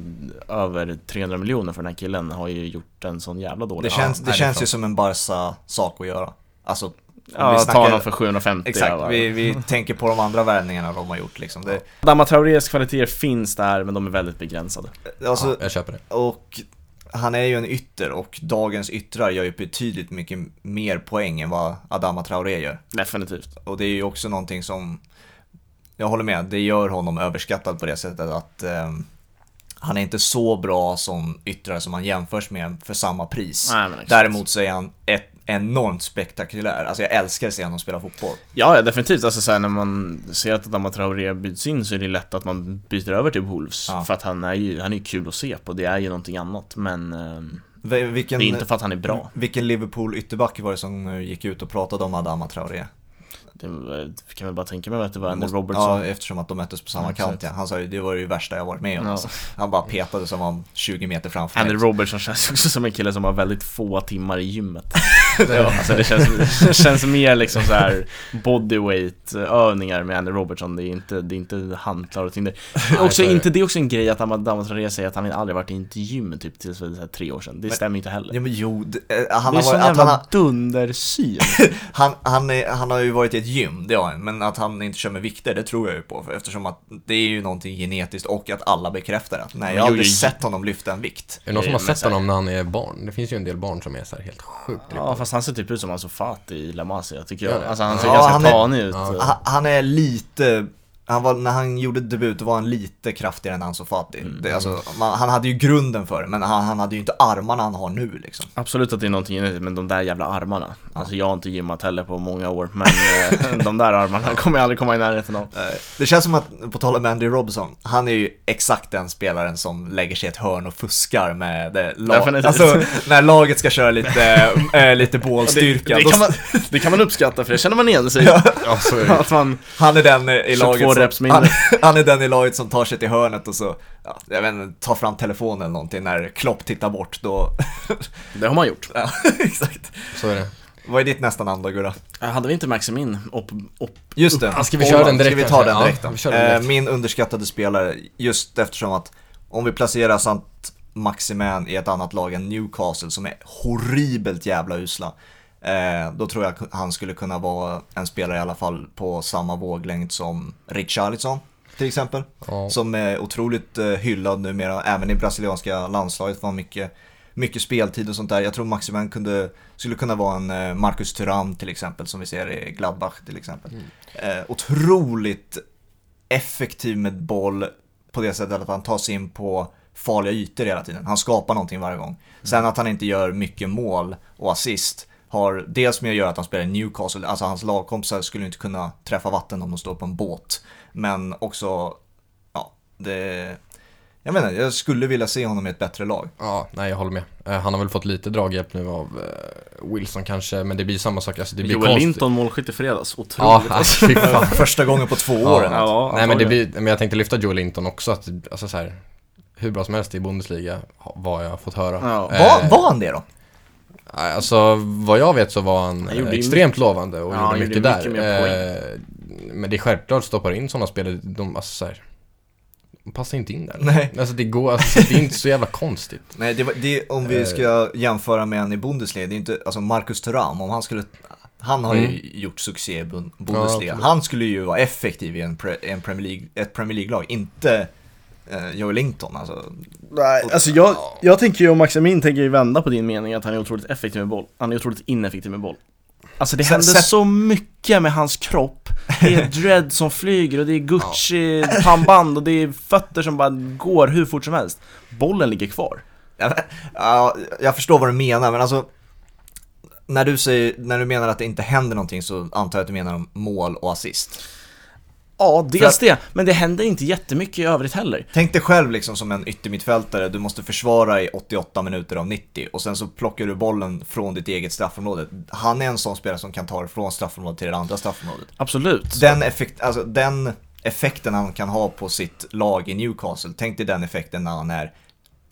över 300 miljoner för den här killen har ju gjort en sån jävla dålig Det känns, det känns ju som en Barca-sak att göra. Alltså, Ja, vi ta snackar- honom för 750 Exakt, vi, vi tänker på de andra värvningarna de har gjort liksom. Det, Adama Traorés kvaliteter finns där, men de är väldigt begränsade alltså, ja, jag köper det. och han är ju en ytter och dagens yttrar gör ju betydligt mycket mer poäng än vad Adama Traoré gör. Definitivt Och det är ju också någonting som, jag håller med, det gör honom överskattad på det sättet att ehm, han är inte så bra som yttrar som han jämförs med för samma pris. Nej. Däremot så är han ett, enormt spektakulär. Alltså jag älskar att se honom spela fotboll. Ja, ja definitivt. Alltså så här, när man ser att Adama Traoré byts in så är det lätt att man byter över till Wolves. Ja. För att han är ju han är kul att se på, det är ju någonting annat. Men ehm, Vilken, det är inte för att han är bra. vilken Liverpool ytterback var det som gick ut och pratade om Adama Traoré? Det kan väl bara tänka mig att det var Andy Måste- Robertson. Ja, eftersom att de möttes på samma Ja, kant ja. Han sa ju det var ju värsta jag varit med om Ja. alltså. Han bara petade som om 20 meter framför Andy mig. Robertson känns också som en kille som har väldigt få timmar i gymmet. Alltså det känns, det känns mer liksom så här bodyweight övningar med Andy Robertson. Det är inte, det är inte hantlar och ting. Det är också det. inte det är också en grej att Traoré säger att han aldrig varit i ett gym typ till så här, tre år sedan. Det stämmer inte heller. Ja men jo, det, eh, han, det är har sån varit, att jävla dundersyn. han, han, är, han har ju varit i ett gym, det har han. Men att han inte kör med vikter, det tror jag ju på. För eftersom att det är ju någonting genetiskt och att alla bekräftar att nej, jag har aldrig sett honom lyfta en vikt. Är det någon som har Men sett honom när han är barn? Det finns ju en del barn som är så här helt sjukt Ja, fast han ser typ ut som Ansu Fati i La Masia tycker jag. Ja, Alltså han ser ja, ganska han tanig ut. Ja. Han, han är lite, han var, när han gjorde debut var han lite kraftigare än Ansu Fati. Mm. Det, alltså, man, han hade ju grunden för det, men han, han hade ju inte armarna han har nu liksom. Absolut att det är någonting i det, men de där jävla armarna. Alltså jag har inte gymmat heller på många år, men eh, de där armarna kommer jag aldrig komma i närheten av. Eh, Det känns som att, på tal om Andy Robinson, han är ju exakt den spelaren som lägger sig i ett hörn och fuskar med det lag. Alltså när laget ska köra lite, äh, lite bålstyrka. Det, då- kan man, det kan man uppskatta för det känner man igen sig i. Ja, det. Att man, Han är den i 22 laget reps mindre. han, han är den i laget som tar sig till hörnet och så, ja, jag vet inte, tar fram telefonen eller någonting när Klopp tittar bort då, det har man gjort. ja, exakt. Så är det. Vad är ditt nästa namn då Gurra? Hade vi inte Maximin upp, upp, Just det. Ja, ska vi köra den direkt Ska vi ta den direkt Ja, den Eh, direkt. Min underskattade spelare, just eftersom att om vi placerar Sant Maximan i ett annat lag än Newcastle som är horribelt jävla usla. Eh, då tror jag han skulle kunna vara en spelare i alla fall på samma våglängd som Richarlison till exempel. Ja. Som är otroligt eh, hyllad numera, även i brasilianska landslaget han mycket, mycket speltid och sånt där. Jag tror Maximan kunde, skulle kunna vara en eh, Marcus Thuram till exempel, som vi ser i Gladbach till exempel. Eh, otroligt effektiv med boll på det sättet att han tar sig in på farliga ytor hela tiden. Han skapar någonting varje gång. Sen att han inte gör mycket mål och assist har dels med att göra att han spelar i Newcastle, alltså hans lagkompisar skulle inte kunna träffa vatten om de står på en båt. Men också, ja, det... Jag menar, jag skulle vilja se honom i ett bättre lag. Ja, nej jag håller med. Eh, Han har väl fått lite draghjälp nu av eh, Wilson kanske, men det blir samma sak. Alltså, det blir Joel konstigt. Linton målskytt i fredags. Otroligt. Ja, alltså, fy fan. Första gången på två Ja. år. något. Ja, Nej men det blir, men jag tänkte lyfta Joel Linton också, att alltså så här, hur bra som helst i Bundesliga, vad jag har fått höra. Ja. Var, var han det då? Alltså vad jag vet så var han, Han eh, ju extremt lovande och Ja, gjorde mycket gjorde där. mycket mer Eh, men det är självklart stoppar in sådana spelare, de, alltså så här, de passar inte in där. Nej. Alltså det går, alltså, det är inte så jävla konstigt. Nej, det, var- det, om vi ska jämföra med en i Bundesliga, det är inte, alltså Marcus Thuram, om han skulle, han har ju Mm. gjort succé i Bun- Bundesliga. absolut. han skulle ju vara effektiv i en, pre, en Premier League, ett Premier League-lag, inte eh, Joel Linton alltså. Nej, alltså jag, jag tänker ju om Maximin tänker ju vända på din mening att han är otroligt effektiv med boll. Han är otroligt ineffektiv med boll. Alltså det händer sen- så mycket med hans kropp. Det är dread som flyger och det är Gucci pannband och det är fötter som bara går hur fort som helst. Bollen ligger kvar. Ja, ja, jag förstår vad du menar, men alltså när du, säger, när du menar att det inte händer någonting så antar jag att du menar om mål och assist. Ja, dels det. Men det händer inte jättemycket i övrigt heller. Tänk dig själv liksom som en yttermittfältare, du måste försvara i 88 minuter av 90 och sen så plockar du bollen från ditt eget straffområde. Han är en sån spelare som kan ta det från straffområdet till det andra straffområdet. Absolut. Den, effekt, alltså, den effekten han kan ha på sitt lag i Newcastle, tänk dig den effekten när han är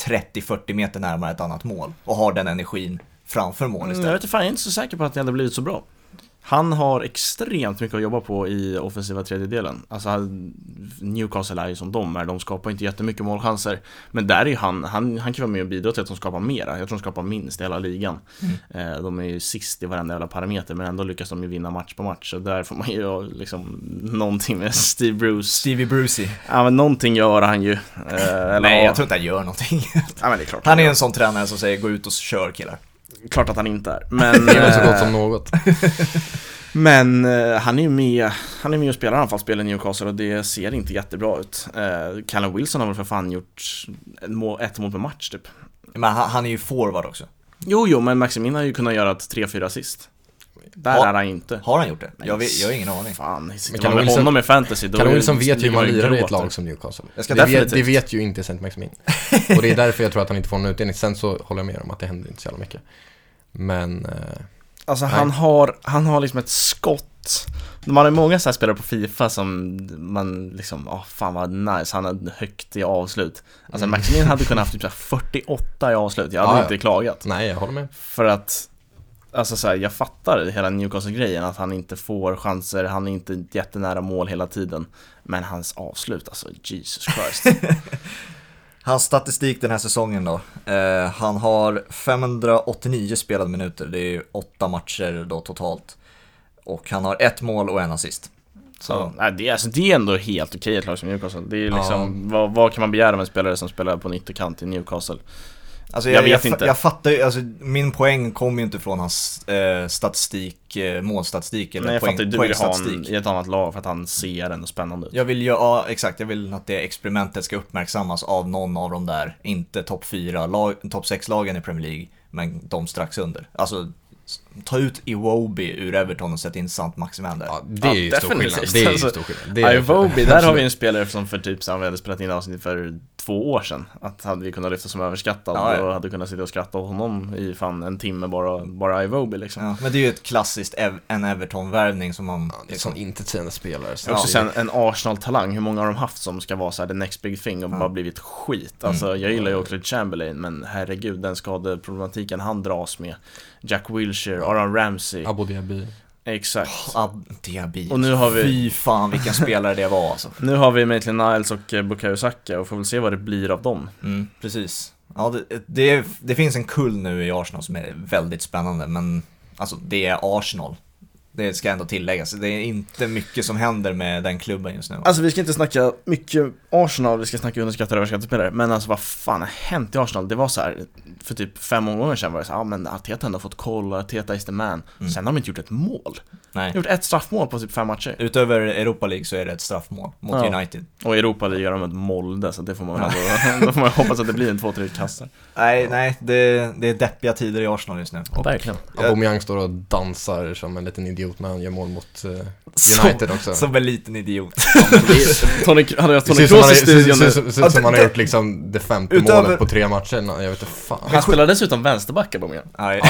30-40 meter närmare ett annat mål och har den energin framför mål Mm, Jag istället. vet inte, fan, jag är inte så säker på att det hade blivit så bra. Han har extremt mycket att jobba på i offensiva tredjedelen. Alltså Newcastle är ju som de är, de skapar inte jättemycket målchanser. Men där är han, han, han kan vara med och bidra till att de skapar mera. Jag tror de skapar minst i hela ligan. Eh, De är ju sist i varenda jävla parameter, men ändå lyckas de ju vinna match på match. Så där får man ju liksom någonting med Steve Bruce. Stevie Brucey. Ja men någonting gör han ju. Eh, eller Nej, jag tror inte han gör någonting. Ja men det är klart Han är en sån tränare som säger gå ut och kör killar. Klart att han inte är. Men, Det är så gott eh, som något. Men eh, han är ju med, han är med och spelar anfallsspel i Newcastle och det ser inte jättebra ut. Eh, Callum Wilson har väl för fan gjort ett mål, ett mål per match typ. Men han, han är ju forward också. Jo, jo, men Maximin har ju kunnat göra ett 3-4 assist. Där Ja. är han inte. Har han gjort det? Jag, vet, jag har ingen aning. Fan, sitter Callum man med honom i fantasy då är- Wilson vet ju hur man lirar i ett lag som Newcastle. Jag ska Det vet, det vet ju inte Saint Maximin. Och det är därför jag tror att han inte får någon utdelning. Sen så håller jag med om att det händer inte så jävla mycket. Men, eh, Alltså Nej. han har, han har liksom ett skott Man har många så här spelare på Fifa som man liksom, åh fan vad nice, han har högt i avslut Alltså Mm. Maximin hade kunnat haft typ så här 48 i avslut, jag hade Ja, ja. inte klagat nej jag håller med. För att Alltså så här, jag fattar hela Newcastle-grejen att han inte får chanser, han är inte jättenära mål hela tiden Men hans avslut, alltså Jesus Christ Hans statistik den här säsongen då. Eh, han har 589 spelade minuter, det är ju åtta matcher då totalt. Och han har ett mål och en assist. Så, nej, det, är, alltså, det är ändå helt okej ett lag som Newcastle. Det är liksom, vad, vad kan man begära av en spelare som spelar på en ytterkant i Newcastle? Alltså Jag jag, vet jag, inte. Jag fattar ju, alltså min poäng kommer ju inte från hans eh, statistik, eh, målstatistik eller Nej jag poäng, fattar, du vill ha poängstatistik. honom i ett annat lag för att han ser ändå spännande ut. Jag vill ju, ja exakt, jag vill att det experimentet ska uppmärksammas av någon av de där, inte topp 4, lag, topp 6-lagen i Premier League, men de strax under. Alltså, ta ut Iwobi ur Everton och sätta in Sant Maximan där. Ja, det är ju Ja, stor skillnad. definitivt. Det är ju Alltså, stor skillnad. Det är Ivobi, där har vi en spelare som för typ så han vi hade spelat in avsnitt för två år sedan. Att hade vi kunnat lyfta som överskattad Ja, ja. och hade kunnat sitta och skratta åt honom i fan en timme bara, bara Ivobi liksom. Ja, men det är ju ett klassiskt ev- en Everton-värvning som man... Ja, liksom, intetsägande spelare. Så Och också sen en Arsenal-talang, hur många har de haft som ska vara så här the next big thing och Ja. bara blivit skit? Alltså jag gillar ju Oxlade Chamberlain men herregud den skadeproblematiken han dras med Jack Wilshere, Aaron Ramsey, Abu Dhabi. Exakt Diaby. Och nu har vi- Fy fan vilken spelare det var alltså. Nu har vi Maitland Niles och eh, Bukayo Saka och får väl se vad det blir av dem Mm, precis. Ja, det, det, det finns en kull nu i Arsenal som är väldigt spännande, men alltså det är Arsenal. Det ska ändå tilläggas. Det är inte mycket som händer med den klubben just nu. Alltså vi ska inte snacka mycket Arsenal, vi ska snacka underskattade och överskattade spelare Men alltså vad fan har hänt i Arsenal? Det var så här för typ fem omgångar sedan var det så ja men Arteta har ändå fått koll, Arteta is the man Mm. Sen har de inte gjort ett mål Nej. Gjort ett straffmål på typ fem matcher Utöver Europa League så är det ett straffmål mot Ja. United. Och Europa League har de ett Molde så det får man ändå, då får man hoppas att det blir en två, tre kassar Nej, nej, det, det är deppiga tider i Arsenal just nu. Och Verkligen Aubameyang står och dansar som en liten idiot när han gör mål mot som, United också. som en liten idiot. Tony, hade jag Det Tony som han, Kroos i studion nu ser- ser ut som han har gjort liksom det femte Utöver- målet på tre matcher. Jag vet inte fan. Han spelar dessutom vänsterback Aubameyang Nej.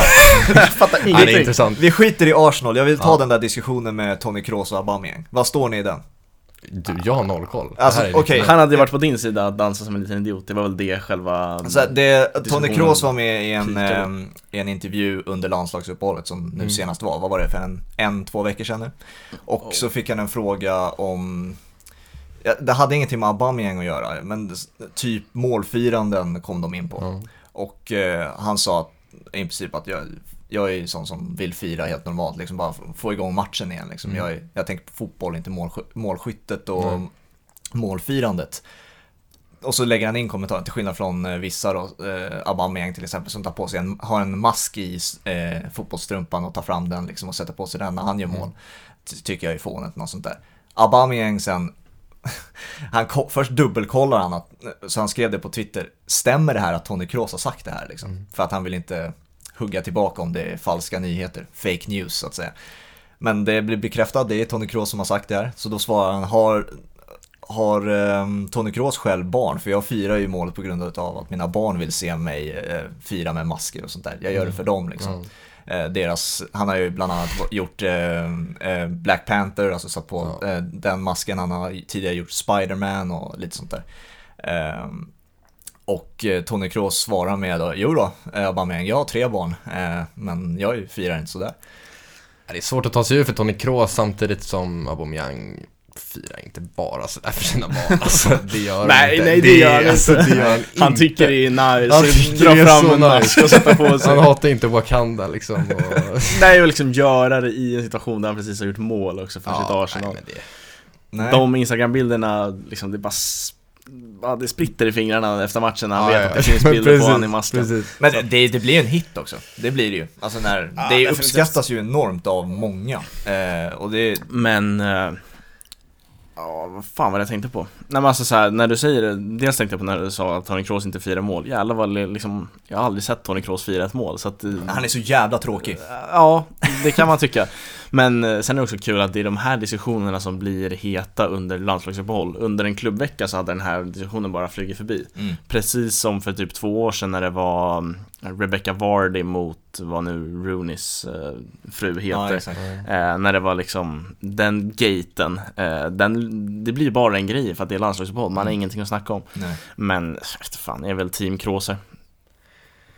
Jag fattar Ja, det är ingenting intressant. Vi skiter i Arsenal, jag vill ta Ja. den där diskussionen med Tony Kroos och Aubameyang. Vad står ni i den? Du, jag har noll koll. Alltså, liksom- Han hade ju varit på din sida att dansa som en liten idiot, det var väl det själva Alltså, det, Tony Kroos var med i en, ehm, i en intervju under landslagsuppehållet som nu Mm. senast var, vad var det, för en, en två veckor sedan nu? Och Oh. så fick han en fråga om, ja, det hade ingenting med Aubameyang att göra, men typ målfiranden kom de in på. Ja. Och eh, han sa att, i princip att jag, jag är sån som vill fira helt normalt, liksom bara få- igång matchen igen. Liksom. Mm. Jag, är- jag tänker på fotboll, inte målsky, målskyttet och Nej. målfirandet. Och så lägger han in kommentaren, till skillnad från eh, vissa då, eh, Aubameyang till exempel, som tar på sig en, har en mask i eh, fotbollstrumpan och tar fram den liksom och sätter på sig den när han gör mål. Ty- Tycker jag är fånigt, något sånt där. Aubameyang sen, han först dubbelkollar han att, så han skrev det på Twitter, stämmer det här att Tony Kroos har sagt det här liksom? För att han vill inte hugga tillbaka om det är falska nyheter, fake news så att säga. Men det blir bekräftat, det är Tony Kroos som har sagt det här. Så då svarar han, har, har ehm, Tony Kroos själv barn? För jag firar ju målet på grund av att mina barn vill se mig eh, fira med masker och sånt där. Jag gör det för dem liksom. Eh, deras, han har ju bland annat gjort eh, Black Panther, alltså satt på eh, den masken. Han har tidigare gjort Spider-Man och lite sånt där. Ehm, och eh, Tony Kroos svarar med jo då, eh, Aubameyang, jag har tre barn, eh, men jag firar inte sådär. Ja, Det är svårt att ta sig ur för Tony Kroos samtidigt som Aubameyang firar inte bara sådär för sina barn. Alltså, det gör Nej, inte. nej det gör han alltså, inte. det gör han, Han inte. tycker det är nice, Han tycker dra det är fram så en nice. mask och sätta på sig Han hatar inte Wakanda liksom. Och... Nej, och liksom göra det i en situation där han precis har gjort mål också för sitt Arsenal nej, men det... Nej. De Instagram-bilderna, liksom det bara ja, det spritter i fingrarna efter matchen när han Ja, vet ja. att det finns bilder på Precis, honom i masken precis. Men det, det blir en hit också, det blir det ju. Alltså när, Ja, det uppskattas ju enormt av många. Eh, och det, Men... eh, Ja, vad fan var det jag tänkte på? Nej men alltså så här, när du säger det, dels tänkte jag på när du sa att Tony Kroos inte firar mål Jävlar vad liksom, jag har aldrig sett Tony Kroos fira ett mål så att han är så jävla tråkig. Ja, det kan man tycka Men eh, sen är det också kul att det är de här diskussionerna som blir heta under landslagsuppehåll Under en klubbvecka så hade den här diskussionen bara flugit förbi Mm. Precis som för typ två år sedan när det var mm, Rebecca Vardy mot vad nu Rooneys eh, fru Ja, heter exakt. Eh, när det var liksom den gaten, eh, den, det blir bara en grej för att det är landslagsuppehåll, man har Mm. ingenting att snacka om. Nej. Men, fan, jag är väl team Kroos här.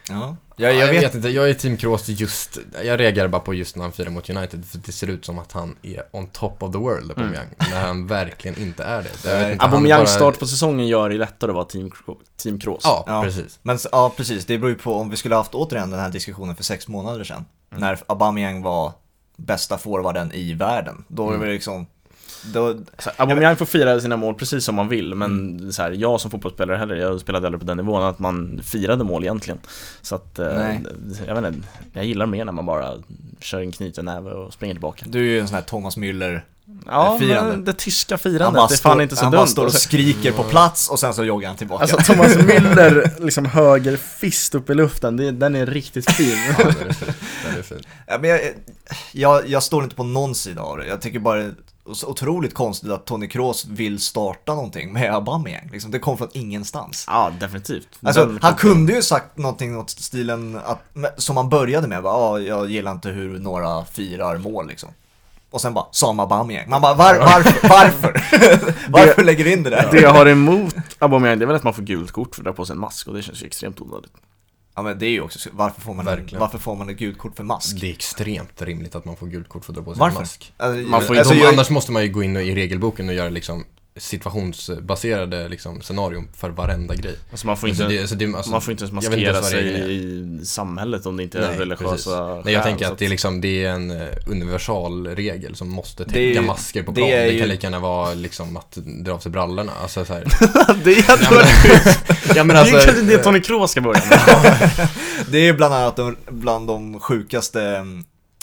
Ja. Ja, Jag, jag, jag vet, vet inte, jag är team Kroos just, jag reagerar bara på just när han firar mot United för det ser ut som att han är on top of the world, Aubameyang, när han verkligen inte är det. Inte, Aubameyangs bara- start på säsongen gör det lättare att vara team, team Kroos. Ja, Ja. precis. Men ja, precis. Det beror ju på om vi skulle haft återigen den här diskussionen för sex månader sedan. När Aubameyang var bästa forwarden i världen. Då var det Mm. liksom, då, Så här, Aubameyang får fira sina mål precis som man vill, men så här, jag som fotbollsspelare heller, jag spelade aldrig på den nivån att man firade mål egentligen. Så att, eh, Nej. jag vet inte, jag gillar mer när man bara kör en knuten näve och springer tillbaka. du är ju en sån här Thomas Müller Ja, firande. det tyska Han firandet, bara, det är fan står, inte så han dumt. bara står och Alltså, skriker på plats och sen så joggar han tillbaka. Alltså Thomas Müller, liksom höger fist upp i luften, det, den är riktigt fin. Ja, den är fin. Den är fin. Ja, men jag, jag, jag står inte på någon sida av det. Jag tycker bara så otroligt konstigt att Tony Kroos vill starta någonting med Aubameyang. Liksom, det kom från ingenstans. ja, definitivt. Alltså, han kunde ju sagt någonting åt stilen att, som han började med, bara, ah, jag gillar inte hur några firar mål liksom. Och sen bara, Sam Aubameyang. Man bara, var, varför? Varför? varför lägger du in det där? Det jag har emot Aubameyang, det är väl att man får gult kort för att dra på sig en mask och det känns ju extremt onödigt. Ja men det är ju också, varför får man, en, Verkligen. varför får man ett gult kort för mask? Det är extremt rimligt att man får gult kort för att dra på sig Varför? en mask. Alltså, Man får ju- alltså, de, jag, Annars måste man ju gå in i regelboken och göra liksom situationsbaserade liksom, scenarion för varenda grej. Alltså man får Alltså, inte, det, alltså, det, alltså, man får inte ens inte maskera regeln sig är. i samhället om det inte är Nej, religiösa precis. skäl, Nej jag tänker så att det är liksom, det är en eh, universal regel som måste täcka Det är- masker på det plan. är Det, ju- kan lika gärna vara liksom att dra av sig brallorna. Alltså så här. det hade men- varit ja men Det är alltså, kanske det Tony Kroos ska börja med. det är bland annat de, bland de sjukaste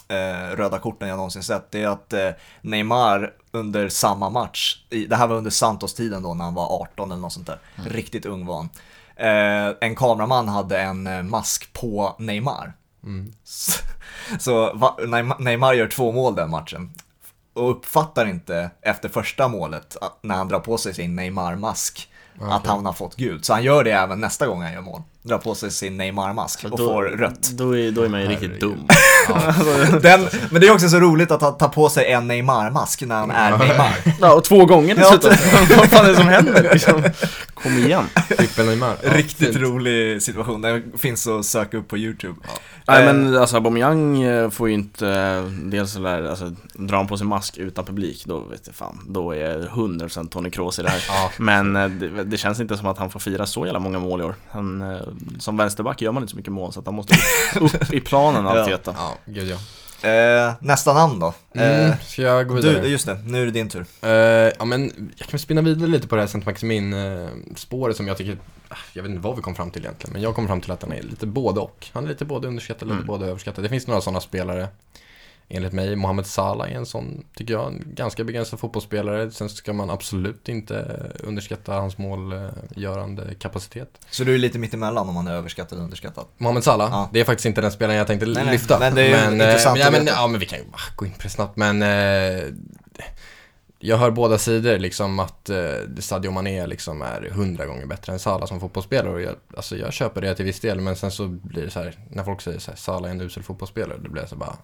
eh, röda korten jag någonsin sett. Det är att eh, Neymar under samma match, det här var under Santos-tiden då när han var 18 eller något sånt där, riktigt ung var han. Eh, en kameraman hade en eh, mask på Neymar. Mm. Så, så va, Neymar, gör två mål den matchen. Och uppfattar inte efter första målet, när han drar på sig sin Neymar-mask, att han har fått gult. Så han gör det även nästa gång han gör mål. Drar på sig sin Neymar-mask och får rött. Då är, då är man ju riktigt Herregud. dum. Den, men det är också så roligt att han tar på sig en Neymar-mask när han är Neymar. Ja, och två gånger dessutom. Vad fan är det som händer liksom? Kom igen. trippel Neymar. Ja, Riktigt fint. rolig situation, den finns att söka upp på YouTube. Nej Eh, men alltså Aubameyang eh, får ju inte eh, dels sådär, alltså drar han på sig mask utan publik, då vet jag fan, då är jag 100% Tony Kroos i det här. Ja. Men det, det känns inte som att han får fira så jävla många mål i år. Han, som vänsterback gör man inte så mycket mål så att han måste upp, i planen Ja. Arteta. Ja, gud ja. Eh, nästa namn då. Mm, Eh, ska jag gå vidare? du, just det, nu är det din tur. Eh, ja men, jag kan spinna vidare lite på det här Saint Maximin eh, spåret som jag tycker, ah, jag vet inte vad vi kom fram till egentligen, men jag kom fram till att han är lite både och. Han är lite både underskattad, lite Mm. både överskattad. Det finns några sådana spelare, enligt mig. Mohamed Salah är en sån, tycker jag, en ganska begränsad fotbollsspelare. Sen ska man absolut inte underskatta hans målgörande kapacitet. Så du är lite mittemellan om man är överskattad eller underskattad. Mohamed Salah, Ja. det är faktiskt inte den spelaren jag tänkte Nej, nej, lyfta. men det är ju eh, intressant ja, att men, ja, men vi kan ju bara gå in på det snabbt. Men eh, jag hör båda sidor liksom att eh, Sadio Mané liksom är hundra gånger bättre än Salah som fotbollsspelare. Och jag, alltså jag köper det till viss del, men sen så blir det så här, när folk säger så här, Salah är en usel fotbollsspelare, då blir jag så bara,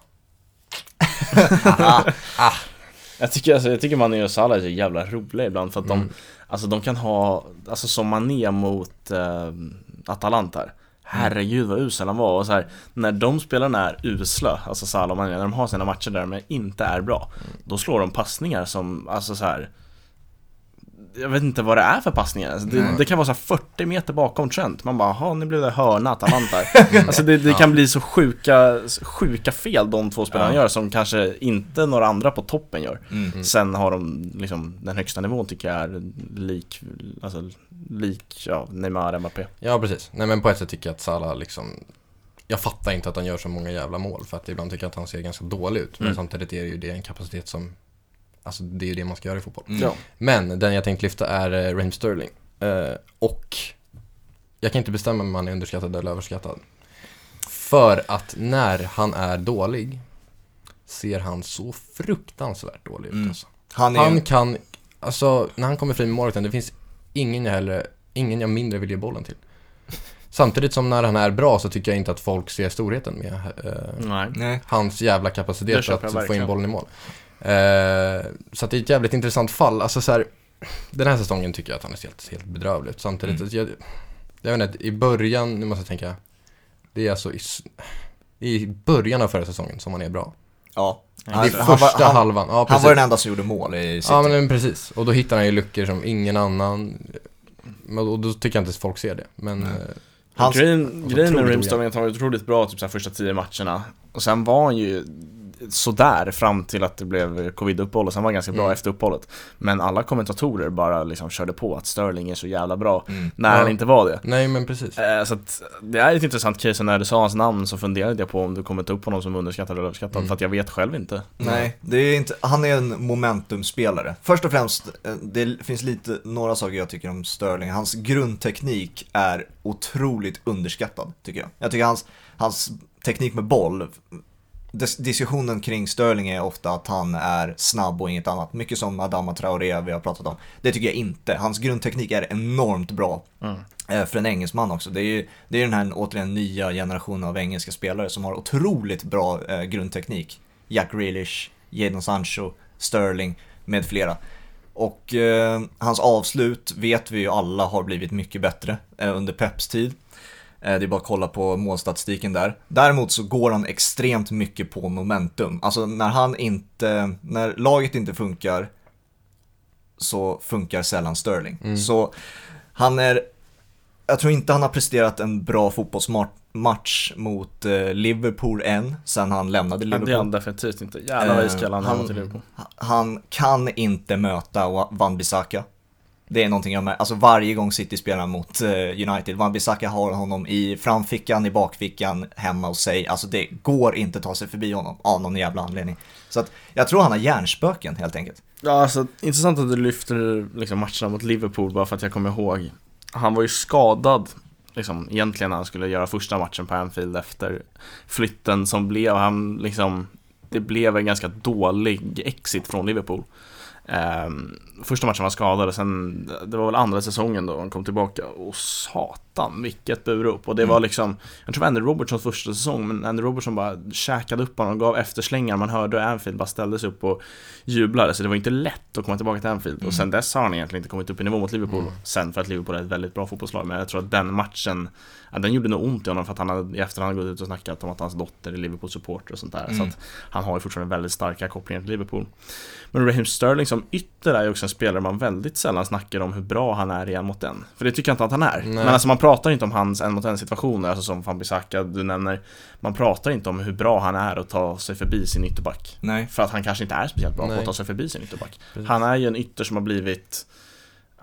Jag tycker, alltså, jag tycker Mané och Salah är så jävla roliga ibland för att de, alltså de kan ha, alltså som Mané mot eh, Atalanta. Herregud vad usel han var och så här, när de spelarna är usla, alltså Salah och Mané, när de har sina matcher där de inte är bra, då slår de passningar som, alltså så här. Jag vet inte vad det är för passningar, alltså det, det kan vara så här 40 meter bakom Trent, man bara jaha nu blev det hörna Atalanta Alltså det, det kan bli så sjuka, sjuka fel de två spelarna Ja. gör som kanske inte några andra på toppen gör Mm. Sen har de liksom den högsta nivån tycker jag är lik, alltså lik, ja, Neymar, Mbappé ja precis. Nej men på ett sätt tycker jag att Salah liksom, jag fattar inte att han gör så många jävla mål, för att ibland tycker jag att han ser ganska dålig ut. Men Mm. samtidigt är det ju det en kapacitet som, alltså det är ju det man ska göra i fotboll. Mm. Ja. Men den jag tänkte lyfta är eh, Raheem Sterling. Eh, och jag kan inte bestämma om han är underskattad eller överskattad. För att när han är dålig ser han så fruktansvärt dålig ut Mm. alltså. Han är Han kan, alltså när han kommer fri med målvakten, det finns ingen jag hellre, ingen jag mindre vill ge bollen till. Samtidigt som när han är bra så tycker jag inte att folk ser storheten med eh, hans jävla kapacitet att få in bollen i mål. Eh, så att det är ett jävligt intressant fall. Alltså så här, den här säsongen tycker jag att han är helt, helt bedrövlig ut. Samtidigt, Mm. jag, jag vet inte, i början, nu måste jag tänka, det är alltså i, i början av förra säsongen som han är bra. Ja. Det Han, är han, var, första han, halvan, ja han var den enda som gjorde mål i City. Ja men precis, och då hittar han ju luckor som ingen annan, och då tycker jag inte folk ser det. Men, eh, Hans- Grejen, grejen med otroligt Rimstad är att han var otroligt bra typ så här, första tio matcherna Och sen var han ju sådär fram till att det blev covid-uppehåll och sen var det ganska bra Mm. efter uppehållet. Men alla kommentatorer bara liksom körde på att Sterling är så jävla bra Mm. när Ja. han inte var det. Nej men precis. Eh, Så att det är ett intressant case och när du sa hans namn så funderade jag på om du kommer ta upp honom som underskattad eller överskattad Mm. för att jag vet själv inte. Nej, det är inte, han är en momentumspelare. Först och främst, eh, det finns lite, några saker jag tycker om Sterling. Hans grundteknik är otroligt underskattad, tycker jag. Jag tycker hans, hans teknik med boll, diskussionen kring Sterling är ofta att han är snabb och inget annat. Mycket som Adama Traoré vi har pratat om. Det tycker jag inte. Hans grundteknik är enormt bra. Mm. Eh, För en engelsman också. Det är ju det är den här återigen nya generationen av engelska spelare som har otroligt bra eh, grundteknik. Jack Grealish, Jadon Sancho, Sterling med flera. Och eh, hans avslut vet vi ju alla har blivit mycket bättre eh, under Peps tid. Eh, det är bara att kolla på målstatistiken där. Däremot så går han extremt mycket på momentum. Alltså när han inte, när laget inte funkar så funkar sällan Sterling. Så han är, jag tror inte han har presterat en bra fotbollsmatch mot eh, Liverpool än, sen han lämnade Men det är Liverpool. han definitivt inte. Jävlar vad Eh, iskall han är han- mot Liverpool. Han kan inte möta Van Bissaka. Det är någonting jag märker, alltså varje gång City spelar mot eh, United, Van Bissaka har honom i framfickan, i bakfickan, hemma hos sig. Alltså det går inte att ta sig förbi honom av någon jävla anledning. Så att jag tror han har hjärnspöken helt enkelt. Ja, alltså intressant att du lyfter liksom, matcherna mot Liverpool bara för att jag kommer ihåg. Han var ju skadad liksom, egentligen när han skulle göra första matchen på Anfield efter flytten som blev. Han liksom, det blev en ganska dålig exit från Liverpool. Um, första matchen var skadad och sen, det var väl andra säsongen då han kom tillbaka och satan vilket burop. Och det var liksom, jag tror det var Andy Robertsons första säsong, men Andy Robertson bara käkade upp honom och gav efterslängar. Man hörde hur Anfield bara ställde sig upp och jublade, så det var inte lätt att komma tillbaka till Anfield. Och sen dess har han egentligen inte kommit upp i nivå mot Liverpool. Sen för att Liverpool är ett väldigt bra fotbollslag, men jag tror att den matchen, ja, den gjorde nog ont i honom för att han hade i efterhand gått ut och snackat om att hans dotter är Liverpool-supporter och sånt där. Så Mm. att han har ju fortfarande väldigt starka kopplingar till Liverpool. Men Raheem Sterling som ytter är ju också en spelare man väldigt sällan snackar om hur bra han är i en mot en. För det tycker jag inte att han är. Nej. Men alltså man pratar inte om hans en mot en situationer, alltså som Van Bissaka du nämner. Man pratar inte om hur bra han är att ta sig förbi sin ytterback. Nej. För att han kanske inte är speciellt bra på Nej. att ta sig förbi sin ytterback. Precis. Han är ju en ytter som har blivit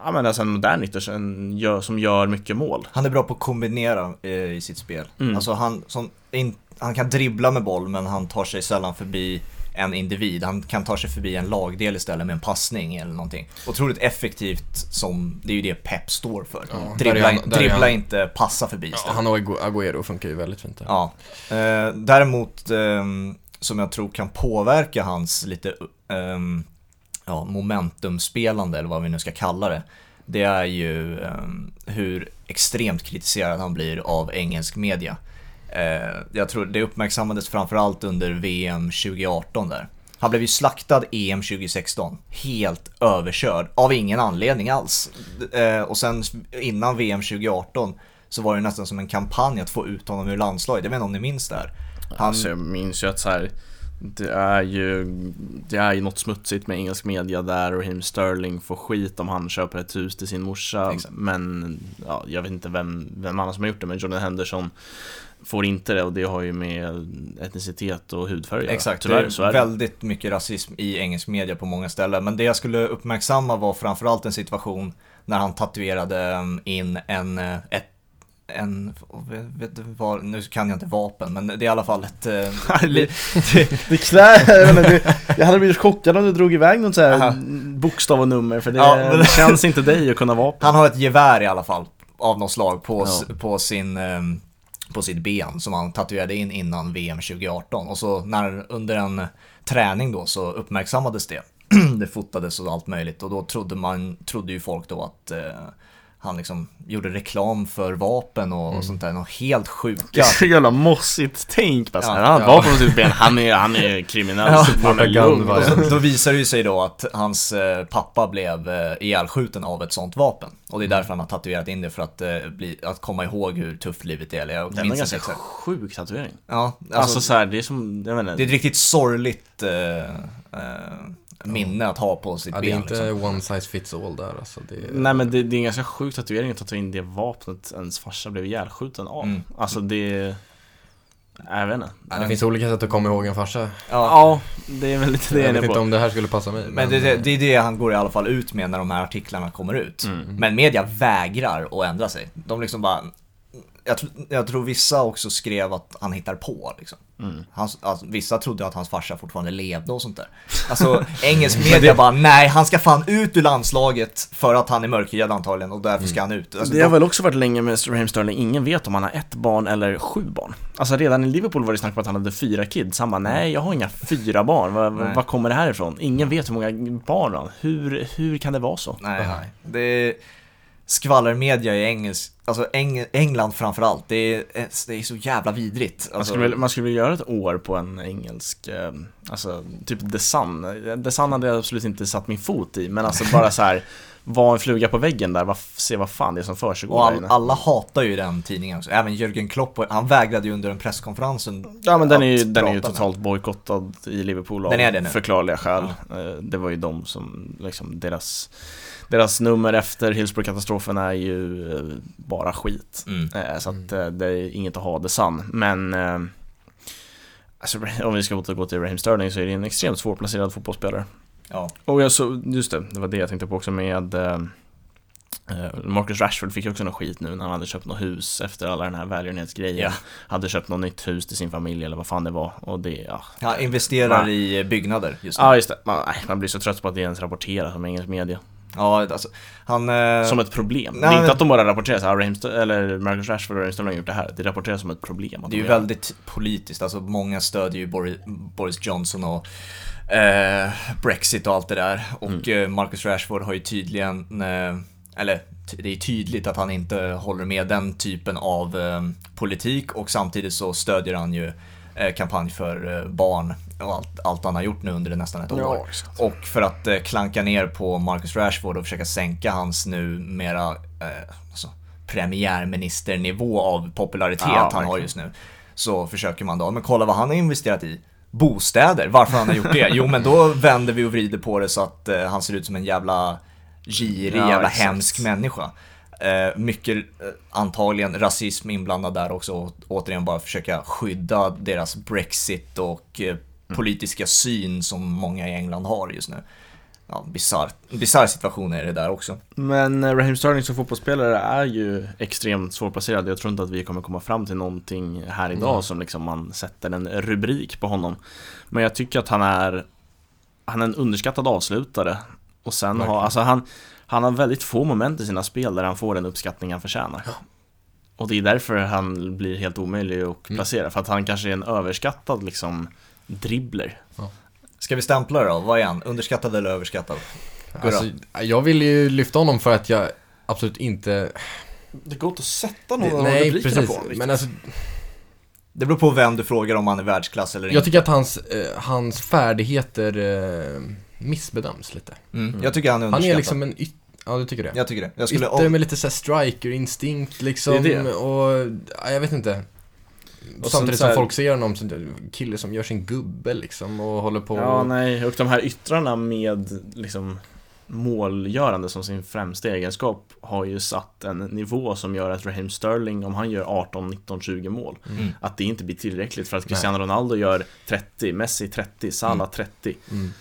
Ja men alltså en modern ytter som gör, som gör mycket mål. Han är bra på att kombinera eh, i sitt spel. Mm. Alltså han, som, in, han kan dribbla med boll men han tar sig sällan förbi en individ. Han kan ta sig förbi en lagdel istället med en passning eller någonting. Otroligt effektivt som, det är ju det Pep står för. Ja, dribbla han- dribbla han. inte, passa förbi Ja, istället. han och Agüero funkar ju väldigt fint där. Ja. Eh, däremot, ehm, som jag tror kan påverka hans lite ehm, ja, momentumspelande, eller vad vi nu ska kalla det, det är ju ehm, hur extremt kritiserad han blir av engelsk media. Eh, jag tror det uppmärksammades framförallt under VM 2018 där. Han blev ju slaktad EM 2016, helt överkörd, av ingen anledning alls. Eh, och sen innan VM 2018 så var det nästan som en kampanj att få ut honom ur landslaget. Jag vet inte om ni minns det här? Han, Alltså jag minns ju att så här, det är ju Det är ju något smutsigt med engelsk media där och Raheem Sterling får skit om han köper ett hus till sin morsa Exakt. Men ja, jag vet inte vem, vem annan som har gjort det men Jordan Henderson Får inte det och det har ju med etnicitet och hudfärg att göra. Exakt, Tyvärr det är är väldigt mycket rasism i engelsk media på många ställen. Men det jag skulle uppmärksamma var framförallt en situation när han tatuerade um, in en, eh, ett, en, vet, vad, nu kan jag inte vapen, men det är i alla fall ett... eh, Det klär, inte, det, jag hade blivit chockad om du drog iväg något så här Aha. bokstav och nummer för det, Ja, men- det känns inte dig att kunna vapen. han har ett gevär i alla fall, av något slag, på, Ja. på sin på sitt ben som han tatuerade in innan VM 2018 och så när under en träning då så uppmärksammades det. det fotades och allt möjligt och då trodde man, trodde ju folk då att eh, han liksom gjorde reklam för vapen och, och sånt där, något helt Det sjuka. är så jävla mossigt tänk bara Ja, han ja. var på sitt ben, han är, han är kriminell, Ja, han är lugn. då visar det ju sig då att hans eh, pappa blev eh, ihjälskjuten av ett sånt vapen. Och det är därför han har tatuerat in det för att, eh, bli, att komma ihåg hur tufft livet är. Eller jag Det är en ganska exakt. sjuk tatuering. Ja, alltså, Alltså, så här, det är som, jag inte. det är ett riktigt sorgligt eh, eh, minne att ha på sitt Ja, det är ben. inte Liksom. one size fits all där alltså. Det är... Nej men det, det är en ganska sjuk tatuering att ta in det vapnet ens farsa blev ihjälskjuten av. Mm. Alltså det... Jag vet inte. Ja, det finns olika sätt att komma ihåg en farsa. Ja, Ja, det är väl lite det jag Jag vet inte på. om det här skulle passa mig. Men det, det, det är det han går i alla fall ut med när de här artiklarna kommer ut. Men media vägrar att ändra sig. De liksom bara... Jag, jag tror vissa också skrev att han hittar på liksom. Hans, alltså, vissa trodde att hans farsa fortfarande levde och sånt där. Alltså engelsk media bara nej, han ska fan ut ur landslaget för att han är mörkhyad antagligen och därför ska han ut. Alltså, Det har de, väl också varit länge med Raheem Sterling, ingen vet om han har ett barn eller sju barn. Alltså redan i Liverpool var det snack om att han hade fyra kids, han bara nej jag har inga fyra barn, var, Nej. var kommer det här ifrån? Ingen vet hur många barn han har. hur, hur kan det vara så? nej, det är skvallermedia i engelsk, alltså Eng, England framförallt, det är, det är så jävla vidrigt. Man Alltså, skulle, väl- man skulle vilja göra ett år på en engelsk, eh, alltså typ The Sun. The Sun hade jag absolut inte satt min fot i, men alltså bara så här vara en fluga på väggen där, vad, se vad fan det är som försiggår Och där inne. alla hatar ju den tidningen också. Även Jörgen Klopp, han vägrade ju under en presskonferensen Ja men den är ju, den är ju totalt bojkottad i Liverpool av Den är det nu. förklarliga skäl. Eh, Det var ju de som, liksom deras, deras nummer efter Hillsborough-katastrofen är ju eh, bara skit. Mm. Eh, Så att eh, det är inget att ha det sann. Men alltså, om vi ska återgå till Raheem Sterling så är det en extremt svårplacerad fotbollsspelare. Ja. Och jag så, just det, det var det jag tänkte på också med eh, eh, Marcus Rashford fick ju också någon skit nu när han hade köpt något hus efter alla den här välgörenhetsgrejen. Ja. Hade köpt något nytt hus till sin familj eller vad fan det var. Och det, ja. Han investerar Nej. i byggnader just nu. Ja just det, man, man blir så trött på att det ens rapporteras om engelsk media. Ja, alltså, han... eh, Som ett problem. nej, det är inte att de bara rapporterar så här, Raheem Ster- eller Marcus Rashford och Sterling har gjort det här. Det rapporteras som ett problem. det är ju väldigt politiskt, alltså många stödjer ju Boris, Johnson och eh, Brexit och allt det där. Och eh, Marcus Rashford har ju tydligen, eh, eller det är tydligt att han inte håller med den typen av eh, politik och samtidigt så stödjer han ju kampanj för eh, barn och allt, allt han har gjort nu under nästan ett Ja, år. exakt. Och för att eh, klanka ner på Marcus Rashford och försöka sänka hans numera eh, alltså, premiärministernivå av popularitet Ja, han har just nu. Så försöker man då, men kolla vad han har investerat i. Bostäder, varför han har gjort det? Jo men då vänder vi och vrider på det så att eh, han ser ut som en jävla girig, Ja, jävla exakt. hemsk människa. Eh, mycket eh, antagligen rasism inblandad där också och återigen bara försöka skydda deras Brexit och eh, politiska syn som många i England har just nu. Ja, bizarr, bizarr situation är det där också. Men Raheem Sterling som fotbollsspelare är ju extremt svårplacerad. Jag tror inte att vi kommer komma fram till någonting här idag Mm. som liksom man sätter en rubrik på honom. Men jag tycker att han är Han är en underskattad avslutare. Och sen har, alltså han Han har väldigt få moment i sina spel där han får den uppskattning han förtjänar. Och det är därför han blir helt omöjlig att Mm. placera. För att han kanske är en överskattad liksom dribbler. Ska vi stämpla det då? Vad är han? Underskattad eller överskattad? Alltså, jag vill ju lyfta honom för att jag absolut inte... Det går inte att sätta Det, nej, precis. Men alltså, Det beror på vem du frågar om han är världsklass eller jag inte. tycker att hans, eh, hans färdigheter eh, missbedöms lite. Mm. Jag tycker han är Han underskattad. är liksom en yt... Ja, du tycker det? Jag tycker det. Jag skulle... Ytter med lite såhär striker-instinkt liksom. Det är det. Och, ja, jag vet inte. Och Samtidigt så här- som folk ser honom som en kille som gör sin gubbe liksom och håller på Ja, nej, och de här yttrarna med liksom målgörande som sin främsta egenskap har ju satt en nivå som gör att Raheem Sterling, om han gör 18, 19, 20 mål, Mm. att det inte blir tillräckligt för att Cristiano Ronaldo gör 30, Messi 30, Salah 30. Mm.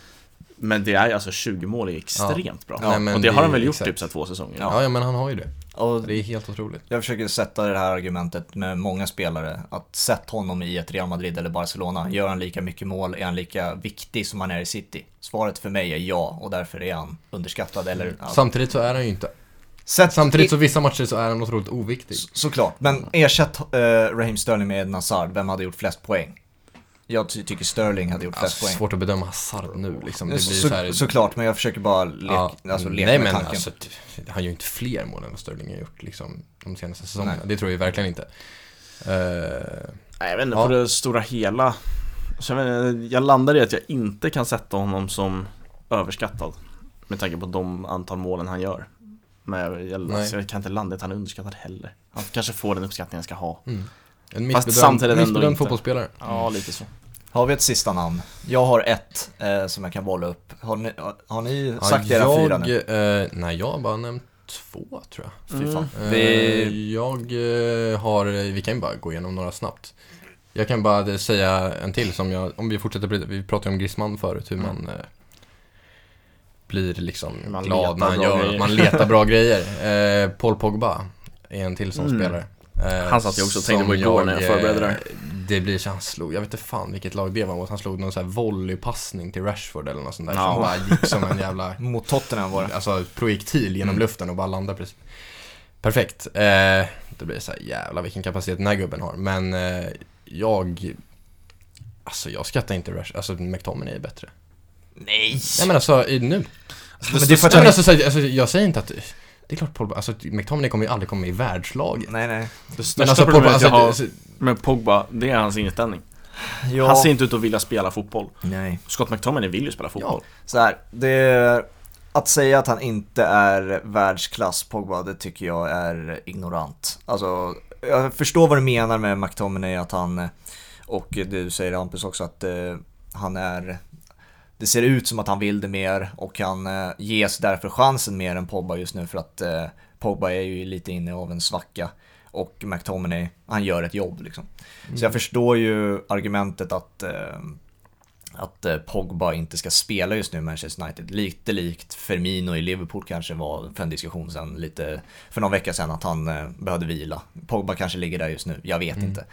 Men det är alltså 20 mål är extremt bra. Men och det har han väl gjort exakt. typ så två säsonger. Ja. ja, men han har ju det. Och Det är helt otroligt. jag försöker sätta det här argumentet med många spelare. Att sätt honom i ett Real Madrid eller Barcelona. Gör han lika mycket mål? Är han lika viktig som han är i City? Svaret för mig är ja och därför är han underskattad eller... Ja. Samtidigt så är han ju inte. Sätt, Samtidigt så vissa matcher så är han otroligt oviktig. Så, såklart, men ersätt uh, Raheem Sterling med Eden Hazard, vem hade gjort flest poäng? Jag ty- tycker Sterling hade gjort flest Alltså, poäng. svårt att bedöma Hazard nu liksom. Det blir så, så här... Såklart, men jag försöker bara leka, Ja, alltså, leka nej med men tanken. alltså, han gör ju inte fler mål än vad Sterling har gjort liksom de senaste säsongerna. Nej. Det tror jag verkligen inte. Eh, Nej, jag vet inte, Ja. på det stora hela så jag, inte, jag landar i att jag inte kan sätta honom som överskattad Med tanke på de antal målen han gör Men jag, jag, alltså, jag kan inte landa i att han är underskattad heller Han kanske får den uppskattning han ska ha mm. En Fast missbedömd, samtidigt ändå missbedömd inte. fotbollsspelare. Ja, lite så Har vi ett sista namn? Jag har ett eh, som jag kan bolla upp. Har ni, har ni Ja, sagt era jag, fyra nu? eh, nej, jag har bara nämnt två tror jag. Fy fan. Eh, Vi, Jag eh, har, vi kan ju bara gå igenom några snabbt. Jag kan bara säga en till som jag, om vi fortsätter, vi pratade om Griezmann förut, hur man eh, blir liksom Man glad när bra gör, grejer. man letar bra grejer. Eh, Paul Pogba är en till sån Mm. spelare. Eh, Han satt jag också och tänkte på igår när jag förberedde det eh, Det blir så han slog, jag vet inte fan vilket lag det var mot, han slog någon sån här volleypassning till Rashford eller något sånt där Ja. som bara gick som en jävla Mot Tottenham var det. Alltså projektil genom Mm. luften och bara landar precis. Perfekt. Eh, det blir så här, jävla vilken kapacitet den här gubben har. Men eh, jag... Alltså jag skattar inte Rush, alltså McTominay är bättre. Nej! Nej men alltså nu. Men det är för att alltså, alltså, jag säger inte att... Det är klart Paul, alltså McTominay kommer ju aldrig komma i världslaget. Nej, nej. Det största Men alltså, problemet alltså, jag har alltså, med Pogba, det är hans inställning. Ja. Han ser inte ut att vilja spela fotboll. Nej. Scott McTominay vill ju spela fotboll. Så här, det är, att säga att han inte är världsklass Pogba, det tycker jag är ignorant. Alltså, jag förstår vad du menar med McTominay, att han, och du säger Hampus också, att eh, han är, det ser ut som att han vill det mer och han eh, ges därför chansen mer än Pogba just nu för att eh, Pogba är ju lite inne av en svacka och McTominay, han gör ett jobb liksom. Så jag förstår ju argumentet att eh, att eh, Pogba inte ska spela just nu i Manchester United. Lite likt Firmino i Liverpool kanske var för en diskussion sen lite för någon vecka sedan att han eh, behövde vila. Pogba kanske ligger där just nu, jag vet Mm. inte.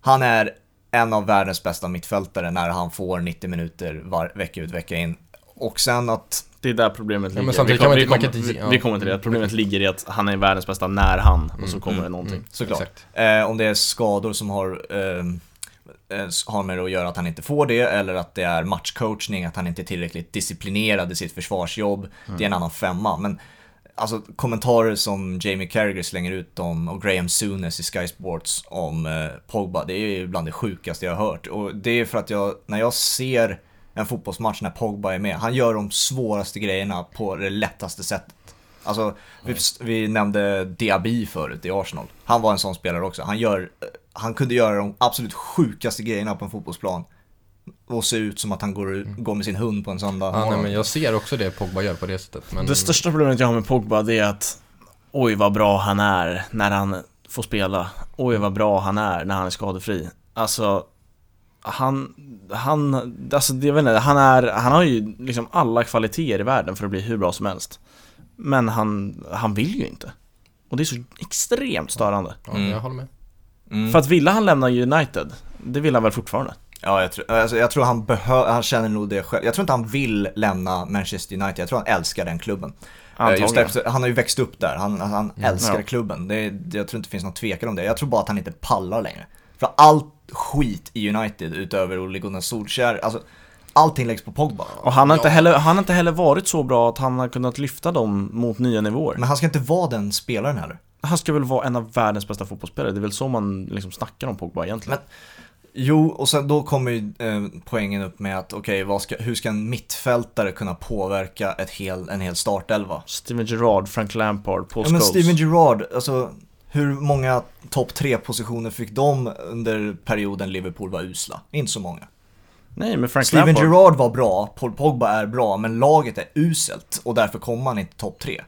Han är en av världens bästa mittfältare när han får 90 minuter var, vecka ut vecka in. Och sen att, Det är där problemet Ja, ligger. men samtidigt vi, man vi, kommer, vi, ja. vi kommer till det. Problemet ligger i att han är världens bästa när han, och så kommer det någonting. såklart, Exakt. eh, om det är skador som har eh, eh, har med det att göra att han inte får det eller att det är matchcoachning, att han inte är tillräckligt disciplinerad i sitt försvarsjobb. Det är en annan femma. Men alltså kommentarer som Jamie Carragher slänger ut om och Graham Souness i Sky Sports om eh, Pogba, det är ju bland det sjukaste jag har hört. Och det är för att jag, när jag ser en fotbollsmatch när Pogba är med, han gör de svåraste grejerna på det lättaste sättet. Alltså, vi, vi nämnde Diaby förut i Arsenal. Han var en sån spelare också. Han, gör, han kunde göra de absolut sjukaste grejerna på en fotbollsplan. Och se ut som att han går, går med sin hund på en söndag Ja, nej, men jag ser också det Pogba gör på det sättet. Men, Det största problemet jag har med Pogba det är att Oj vad bra han är när han får spela Oj vad bra han är när han är skadefri Alltså Han, han, alltså jag vet inte, han är, han har ju liksom alla kvaliteter i världen för att bli hur bra som helst Men han, han vill ju inte Och det är så extremt störande Ja, Mm. jag håller med. Mm. För att ville han lämna United? Det vill han väl fortfarande? Ja, jag tror, alltså, jag tror han behöver, han känner nog det själv. Jag tror inte han vill lämna Manchester United, jag tror han älskar den klubben. Eh, Just efter, han har ju växt upp där, han, han älskar Mm, ja. klubben. Det, det, jag tror inte det finns någon tvekan om det. Jag tror bara att han inte pallar längre. För allt skit i United utöver Ole Gunnar Solskjaer, alltså allting läggs på Pogba. Och han har, inte Ja. heller, han har inte heller varit så bra att han har kunnat lyfta dem mot nya nivåer. Men han ska inte vara den spelaren heller. Han ska väl vara en av världens bästa fotbollsspelare, det är väl så man liksom snackar om Pogba egentligen. Jo, och sen då kommer ju eh, poängen upp med att okej, ska, hur ska en mittfältare kunna påverka ett hel, en hel startelva? Steven Gerrard, Frank Lampard, Paul Ja men. Steven Gerrard, alltså hur många topp tre positioner fick de under perioden Liverpool var usla? Inte så många. Nej, men Frank Steven Lampard. Gerrard var bra, Paul Pogba är bra, men laget är uselt och därför kommer man inte topp tre.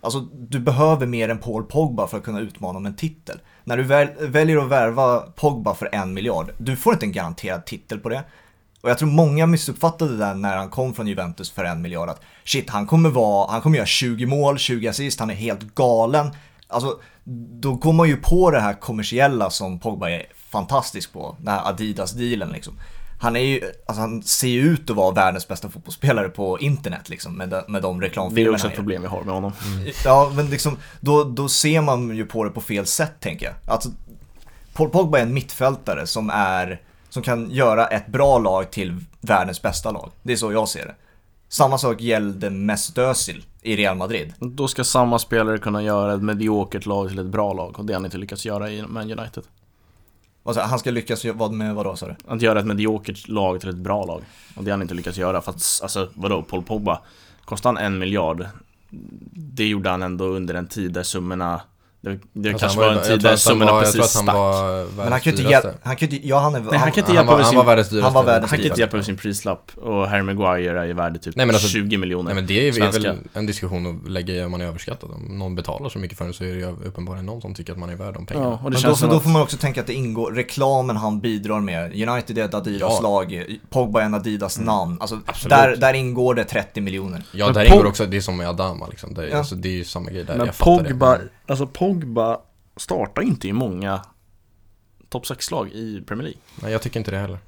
Alltså, du behöver mer än Paul Pogba för att kunna utmana om en titel. När du väl, väljer att värva Pogba för en miljard, du får inte en garanterad titel på det. Och jag tror många missuppfattade det där när han kom från Juventus för en miljard. Att shit, han kommer vara, han kommer göra 20 mål, 20 assist, han är helt galen. Alltså, då går man ju på det här kommersiella som Pogba är fantastisk på. Den här Adidas-dealen liksom. Han är ju, alltså han ser ju ut att vara världens bästa fotbollsspelare på internet liksom med de, med de Det är reklamfilmerna. också ett problem vi har med honom. Ja, men liksom, då, då ser man ju på det på fel sätt tänker jag. Alltså, Paul Pogba är en mittfältare som är, som kan göra ett bra lag till världens bästa lag. Det är så jag ser det. Samma sak gällde Mesut Özil i Real Madrid. Då ska samma spelare kunna göra ett mediokert lag till ett bra lag och det har han inte lyckats göra i Man United. Alltså, han ska lyckas vad med vadå sa du? Att göra ett mediokert lag till ett bra lag. Och det har han inte lyckats göra för att, alltså vadå, Paul Pogba Kostade han en miljard Det gjorde han ändå under en tid där summorna det, det Alltså, kanske han var en tid där att han summorna var- precis att han stack. var Men han kan ju inte hjälpa, han kan inte, ja han är, Nej, han kan inte Han hjälpa var, med han sin- var världens dyraste. han var världens Han kan inte hjälpa med sin prislapp och Harry Maguire är ju värd typ Nej, men alltså- 20 miljoner. Nej men det är Svenska. väl en diskussion att lägga i om man är överskattad. Om någon betalar så mycket för den så är det ju uppenbarligen någon som tycker att man är värd de pengarna. Ja, och det Men då, känns då att... får man också tänka att det ingår, reklamen han bidrar med, United är ett Adidas-lag, Pogba är en alltså Mm. Absolut. där, där ingår det 30 miljoner. Ja, Men där Pog- ingår också det som med Adama liksom. Det, är- Ja. alltså, det är ju samma grej där. Men jag fattar Pogba, det. alltså Pogba startar inte i många topp 6-lag i Premier League. Nej, jag tycker inte det heller.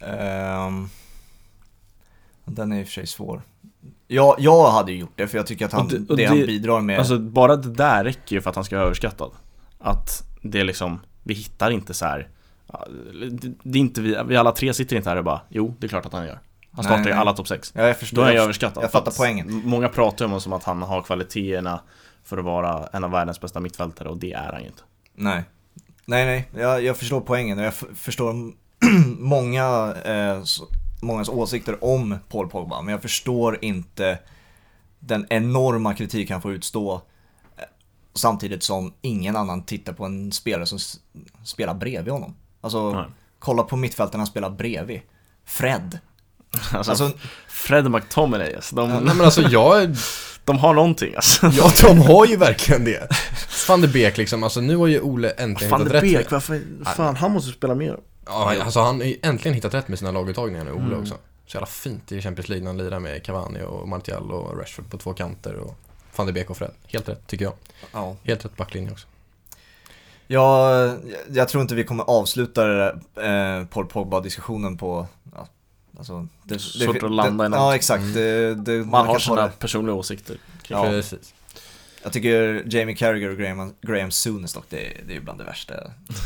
Ehm, den är i och för sig svår. Ja, jag hade ju gjort det för jag tycker att han, Och det- det, och det- han bidrar med, Alltså bara det där räcker ju för att han ska vara överskattad. Att det är liksom, vi hittar inte så här. det- Det är inte vi, vi alla tre sitter inte här och bara, jo det är klart att han gör. Han startar i nej. alla topp 6. ja, jag förstår, Då är han ju jag, överskattad. jag fattar att poängen. Många pratar ju om honom som att han har kvaliteterna för att vara en av världens bästa mittfältare och det är han ju inte. Nej. Nej, nej, jag, jag förstår poängen och jag förstår många, eh, mångas åsikter om Paul Pogba, men jag förstår inte den enorma kritik han får utstå eh, samtidigt som ingen annan tittar på en spelare som spelar bredvid honom. Alltså, Nej. kolla på mittfältarna spelar bredvid. Fred. Alltså, Alltså, Fred McTominay, alltså, de, Nej men alltså jag, de har någonting alltså. ja de har ju verkligen det. Van de Beek liksom, alltså nu har ju Ole äntligen Fan hittat det rätt. Beek, varför, fan han måste spela mer. Ja, alltså han har ju äntligen hittat rätt med sina laguttagningar nu, Ole Mm. också. Så jävla fint i Champions League när han lirar med Cavani och Martial och Rashford på två kanter och van de Beek och Fred. Helt rätt, tycker jag. ja. Helt rätt backlinje också. Jag, jag tror inte vi kommer avsluta det där, eh, Paul Pogba-diskussionen på, ja, alltså, det, Svårt att landa i det, något. Ja, exakt. Det, det, Man har sina det. personliga åsikter. Ja. det. Precis. Jag tycker Jamie Carragher och Graham, Graham Souness dock, det, är- det är bland det värsta.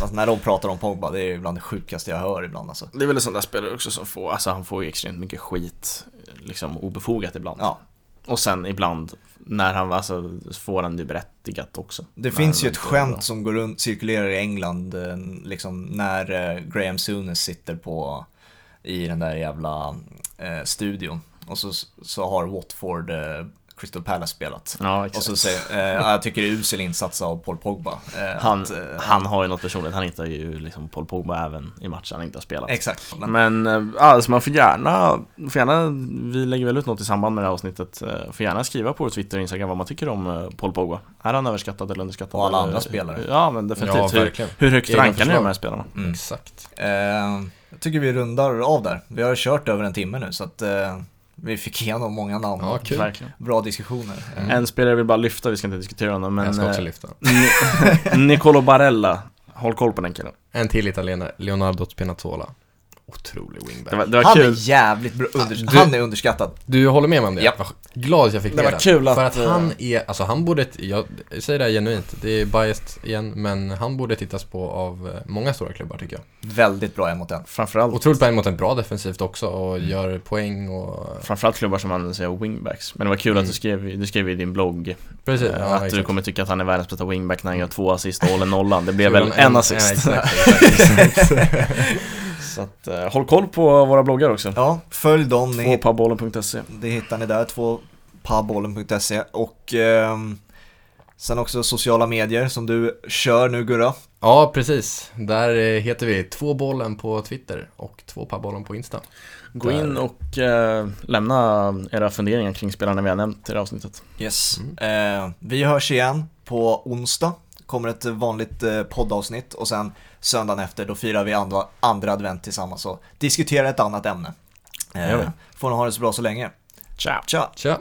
Alltså, när de pratar om Pogba, det är bland det sjukaste jag hör ibland alltså. Det är väl en sån där spelare också som får, alltså han får ju extremt mycket skit, liksom obefogat ibland. Ja, Och sen ibland, när han, alltså, får han det berättigat också. det finns ju ett är bra. skämt som går runt, cirkulerar i England, eh, liksom när eh, Graham Souness sitter på, i den där jävla eh, studion. Och så, så har Watford eh, Crystal Palace spelat. Ja, Och exakt. så säger, eh, jag tycker det är usel insats av Paul Pogba. Eh, han, att, eh, han har ju något personligt, han hittar ju liksom Paul Pogba även i matcher han inte har spelat. Exakt. Men, eh, alltså man får gärna, får gärna, vi lägger väl ut något i samband med det här avsnittet, eh, får gärna skriva på Twitter och Instagram vad man tycker om eh, Paul Pogba. Är han överskattad eller underskattad? Och alla eller- andra spelare. Ja men definitivt. Ja, hur, hur högt rankar ni de här spelarna? Mm. Exakt. Jag tycker vi rundar av där. Vi har kört över en timme nu så att eh, vi fick igenom många namn. Ja, kul. Verkligen. Bra diskussioner. Eh, En spelare jag vill bara lyfta, vi ska inte diskutera honom men jag ska också eh, lyfta. Ni- Nicolo Barella, håll koll på den killen. En till italienare, Leonardo Spinazzola. Otrolig wingback. Det var, det var han kul. är jävligt bra, under, Du- han är underskattad. Du håller med mig om det? Ja. Glad jag fick Det med var den. kul att- För att han är, alltså han borde, jag säger det här genuint, det är biased igen, men han borde tittas på av eh, många stora klubbar tycker jag. Väldigt bra en mot en. Framförallt, Otroligt bra mot en bra defensivt också och Mm. gör poäng och... framförallt klubbar som använder sig av wingbacks. Men det var kul Mm. att du skrev, du skrev i din blogg Precis, eh, ja, att du exakt. kommer tycka att han är världens bästa wingback när han gör två assist och håller nollan. Det blev väl en, han assist. Ja, exakt, exakt. Så att, eh, håll koll på våra bloggar också. Ja, följ dem. Tvåpabollen.se det hittar ni där, tvåpabollen.se och ehm, sen också sociala medier som du kör nu Gurra. ja, precis. Där eh, heter vi tvåbollen på Twitter och tvåpabollen på Insta. Gå Där. in och eh, lämna era funderingar kring spelarna vi har nämnt i det här avsnittet. Yes. Eh, vi hörs igen på onsdag. Kommer ett vanligt eh, poddavsnitt och sen söndagen efter då firar vi andra, andra advent tillsammans och diskuterar ett annat ämne. Eh, får ni ha det så bra så länge. Ciao! Tja! Tja!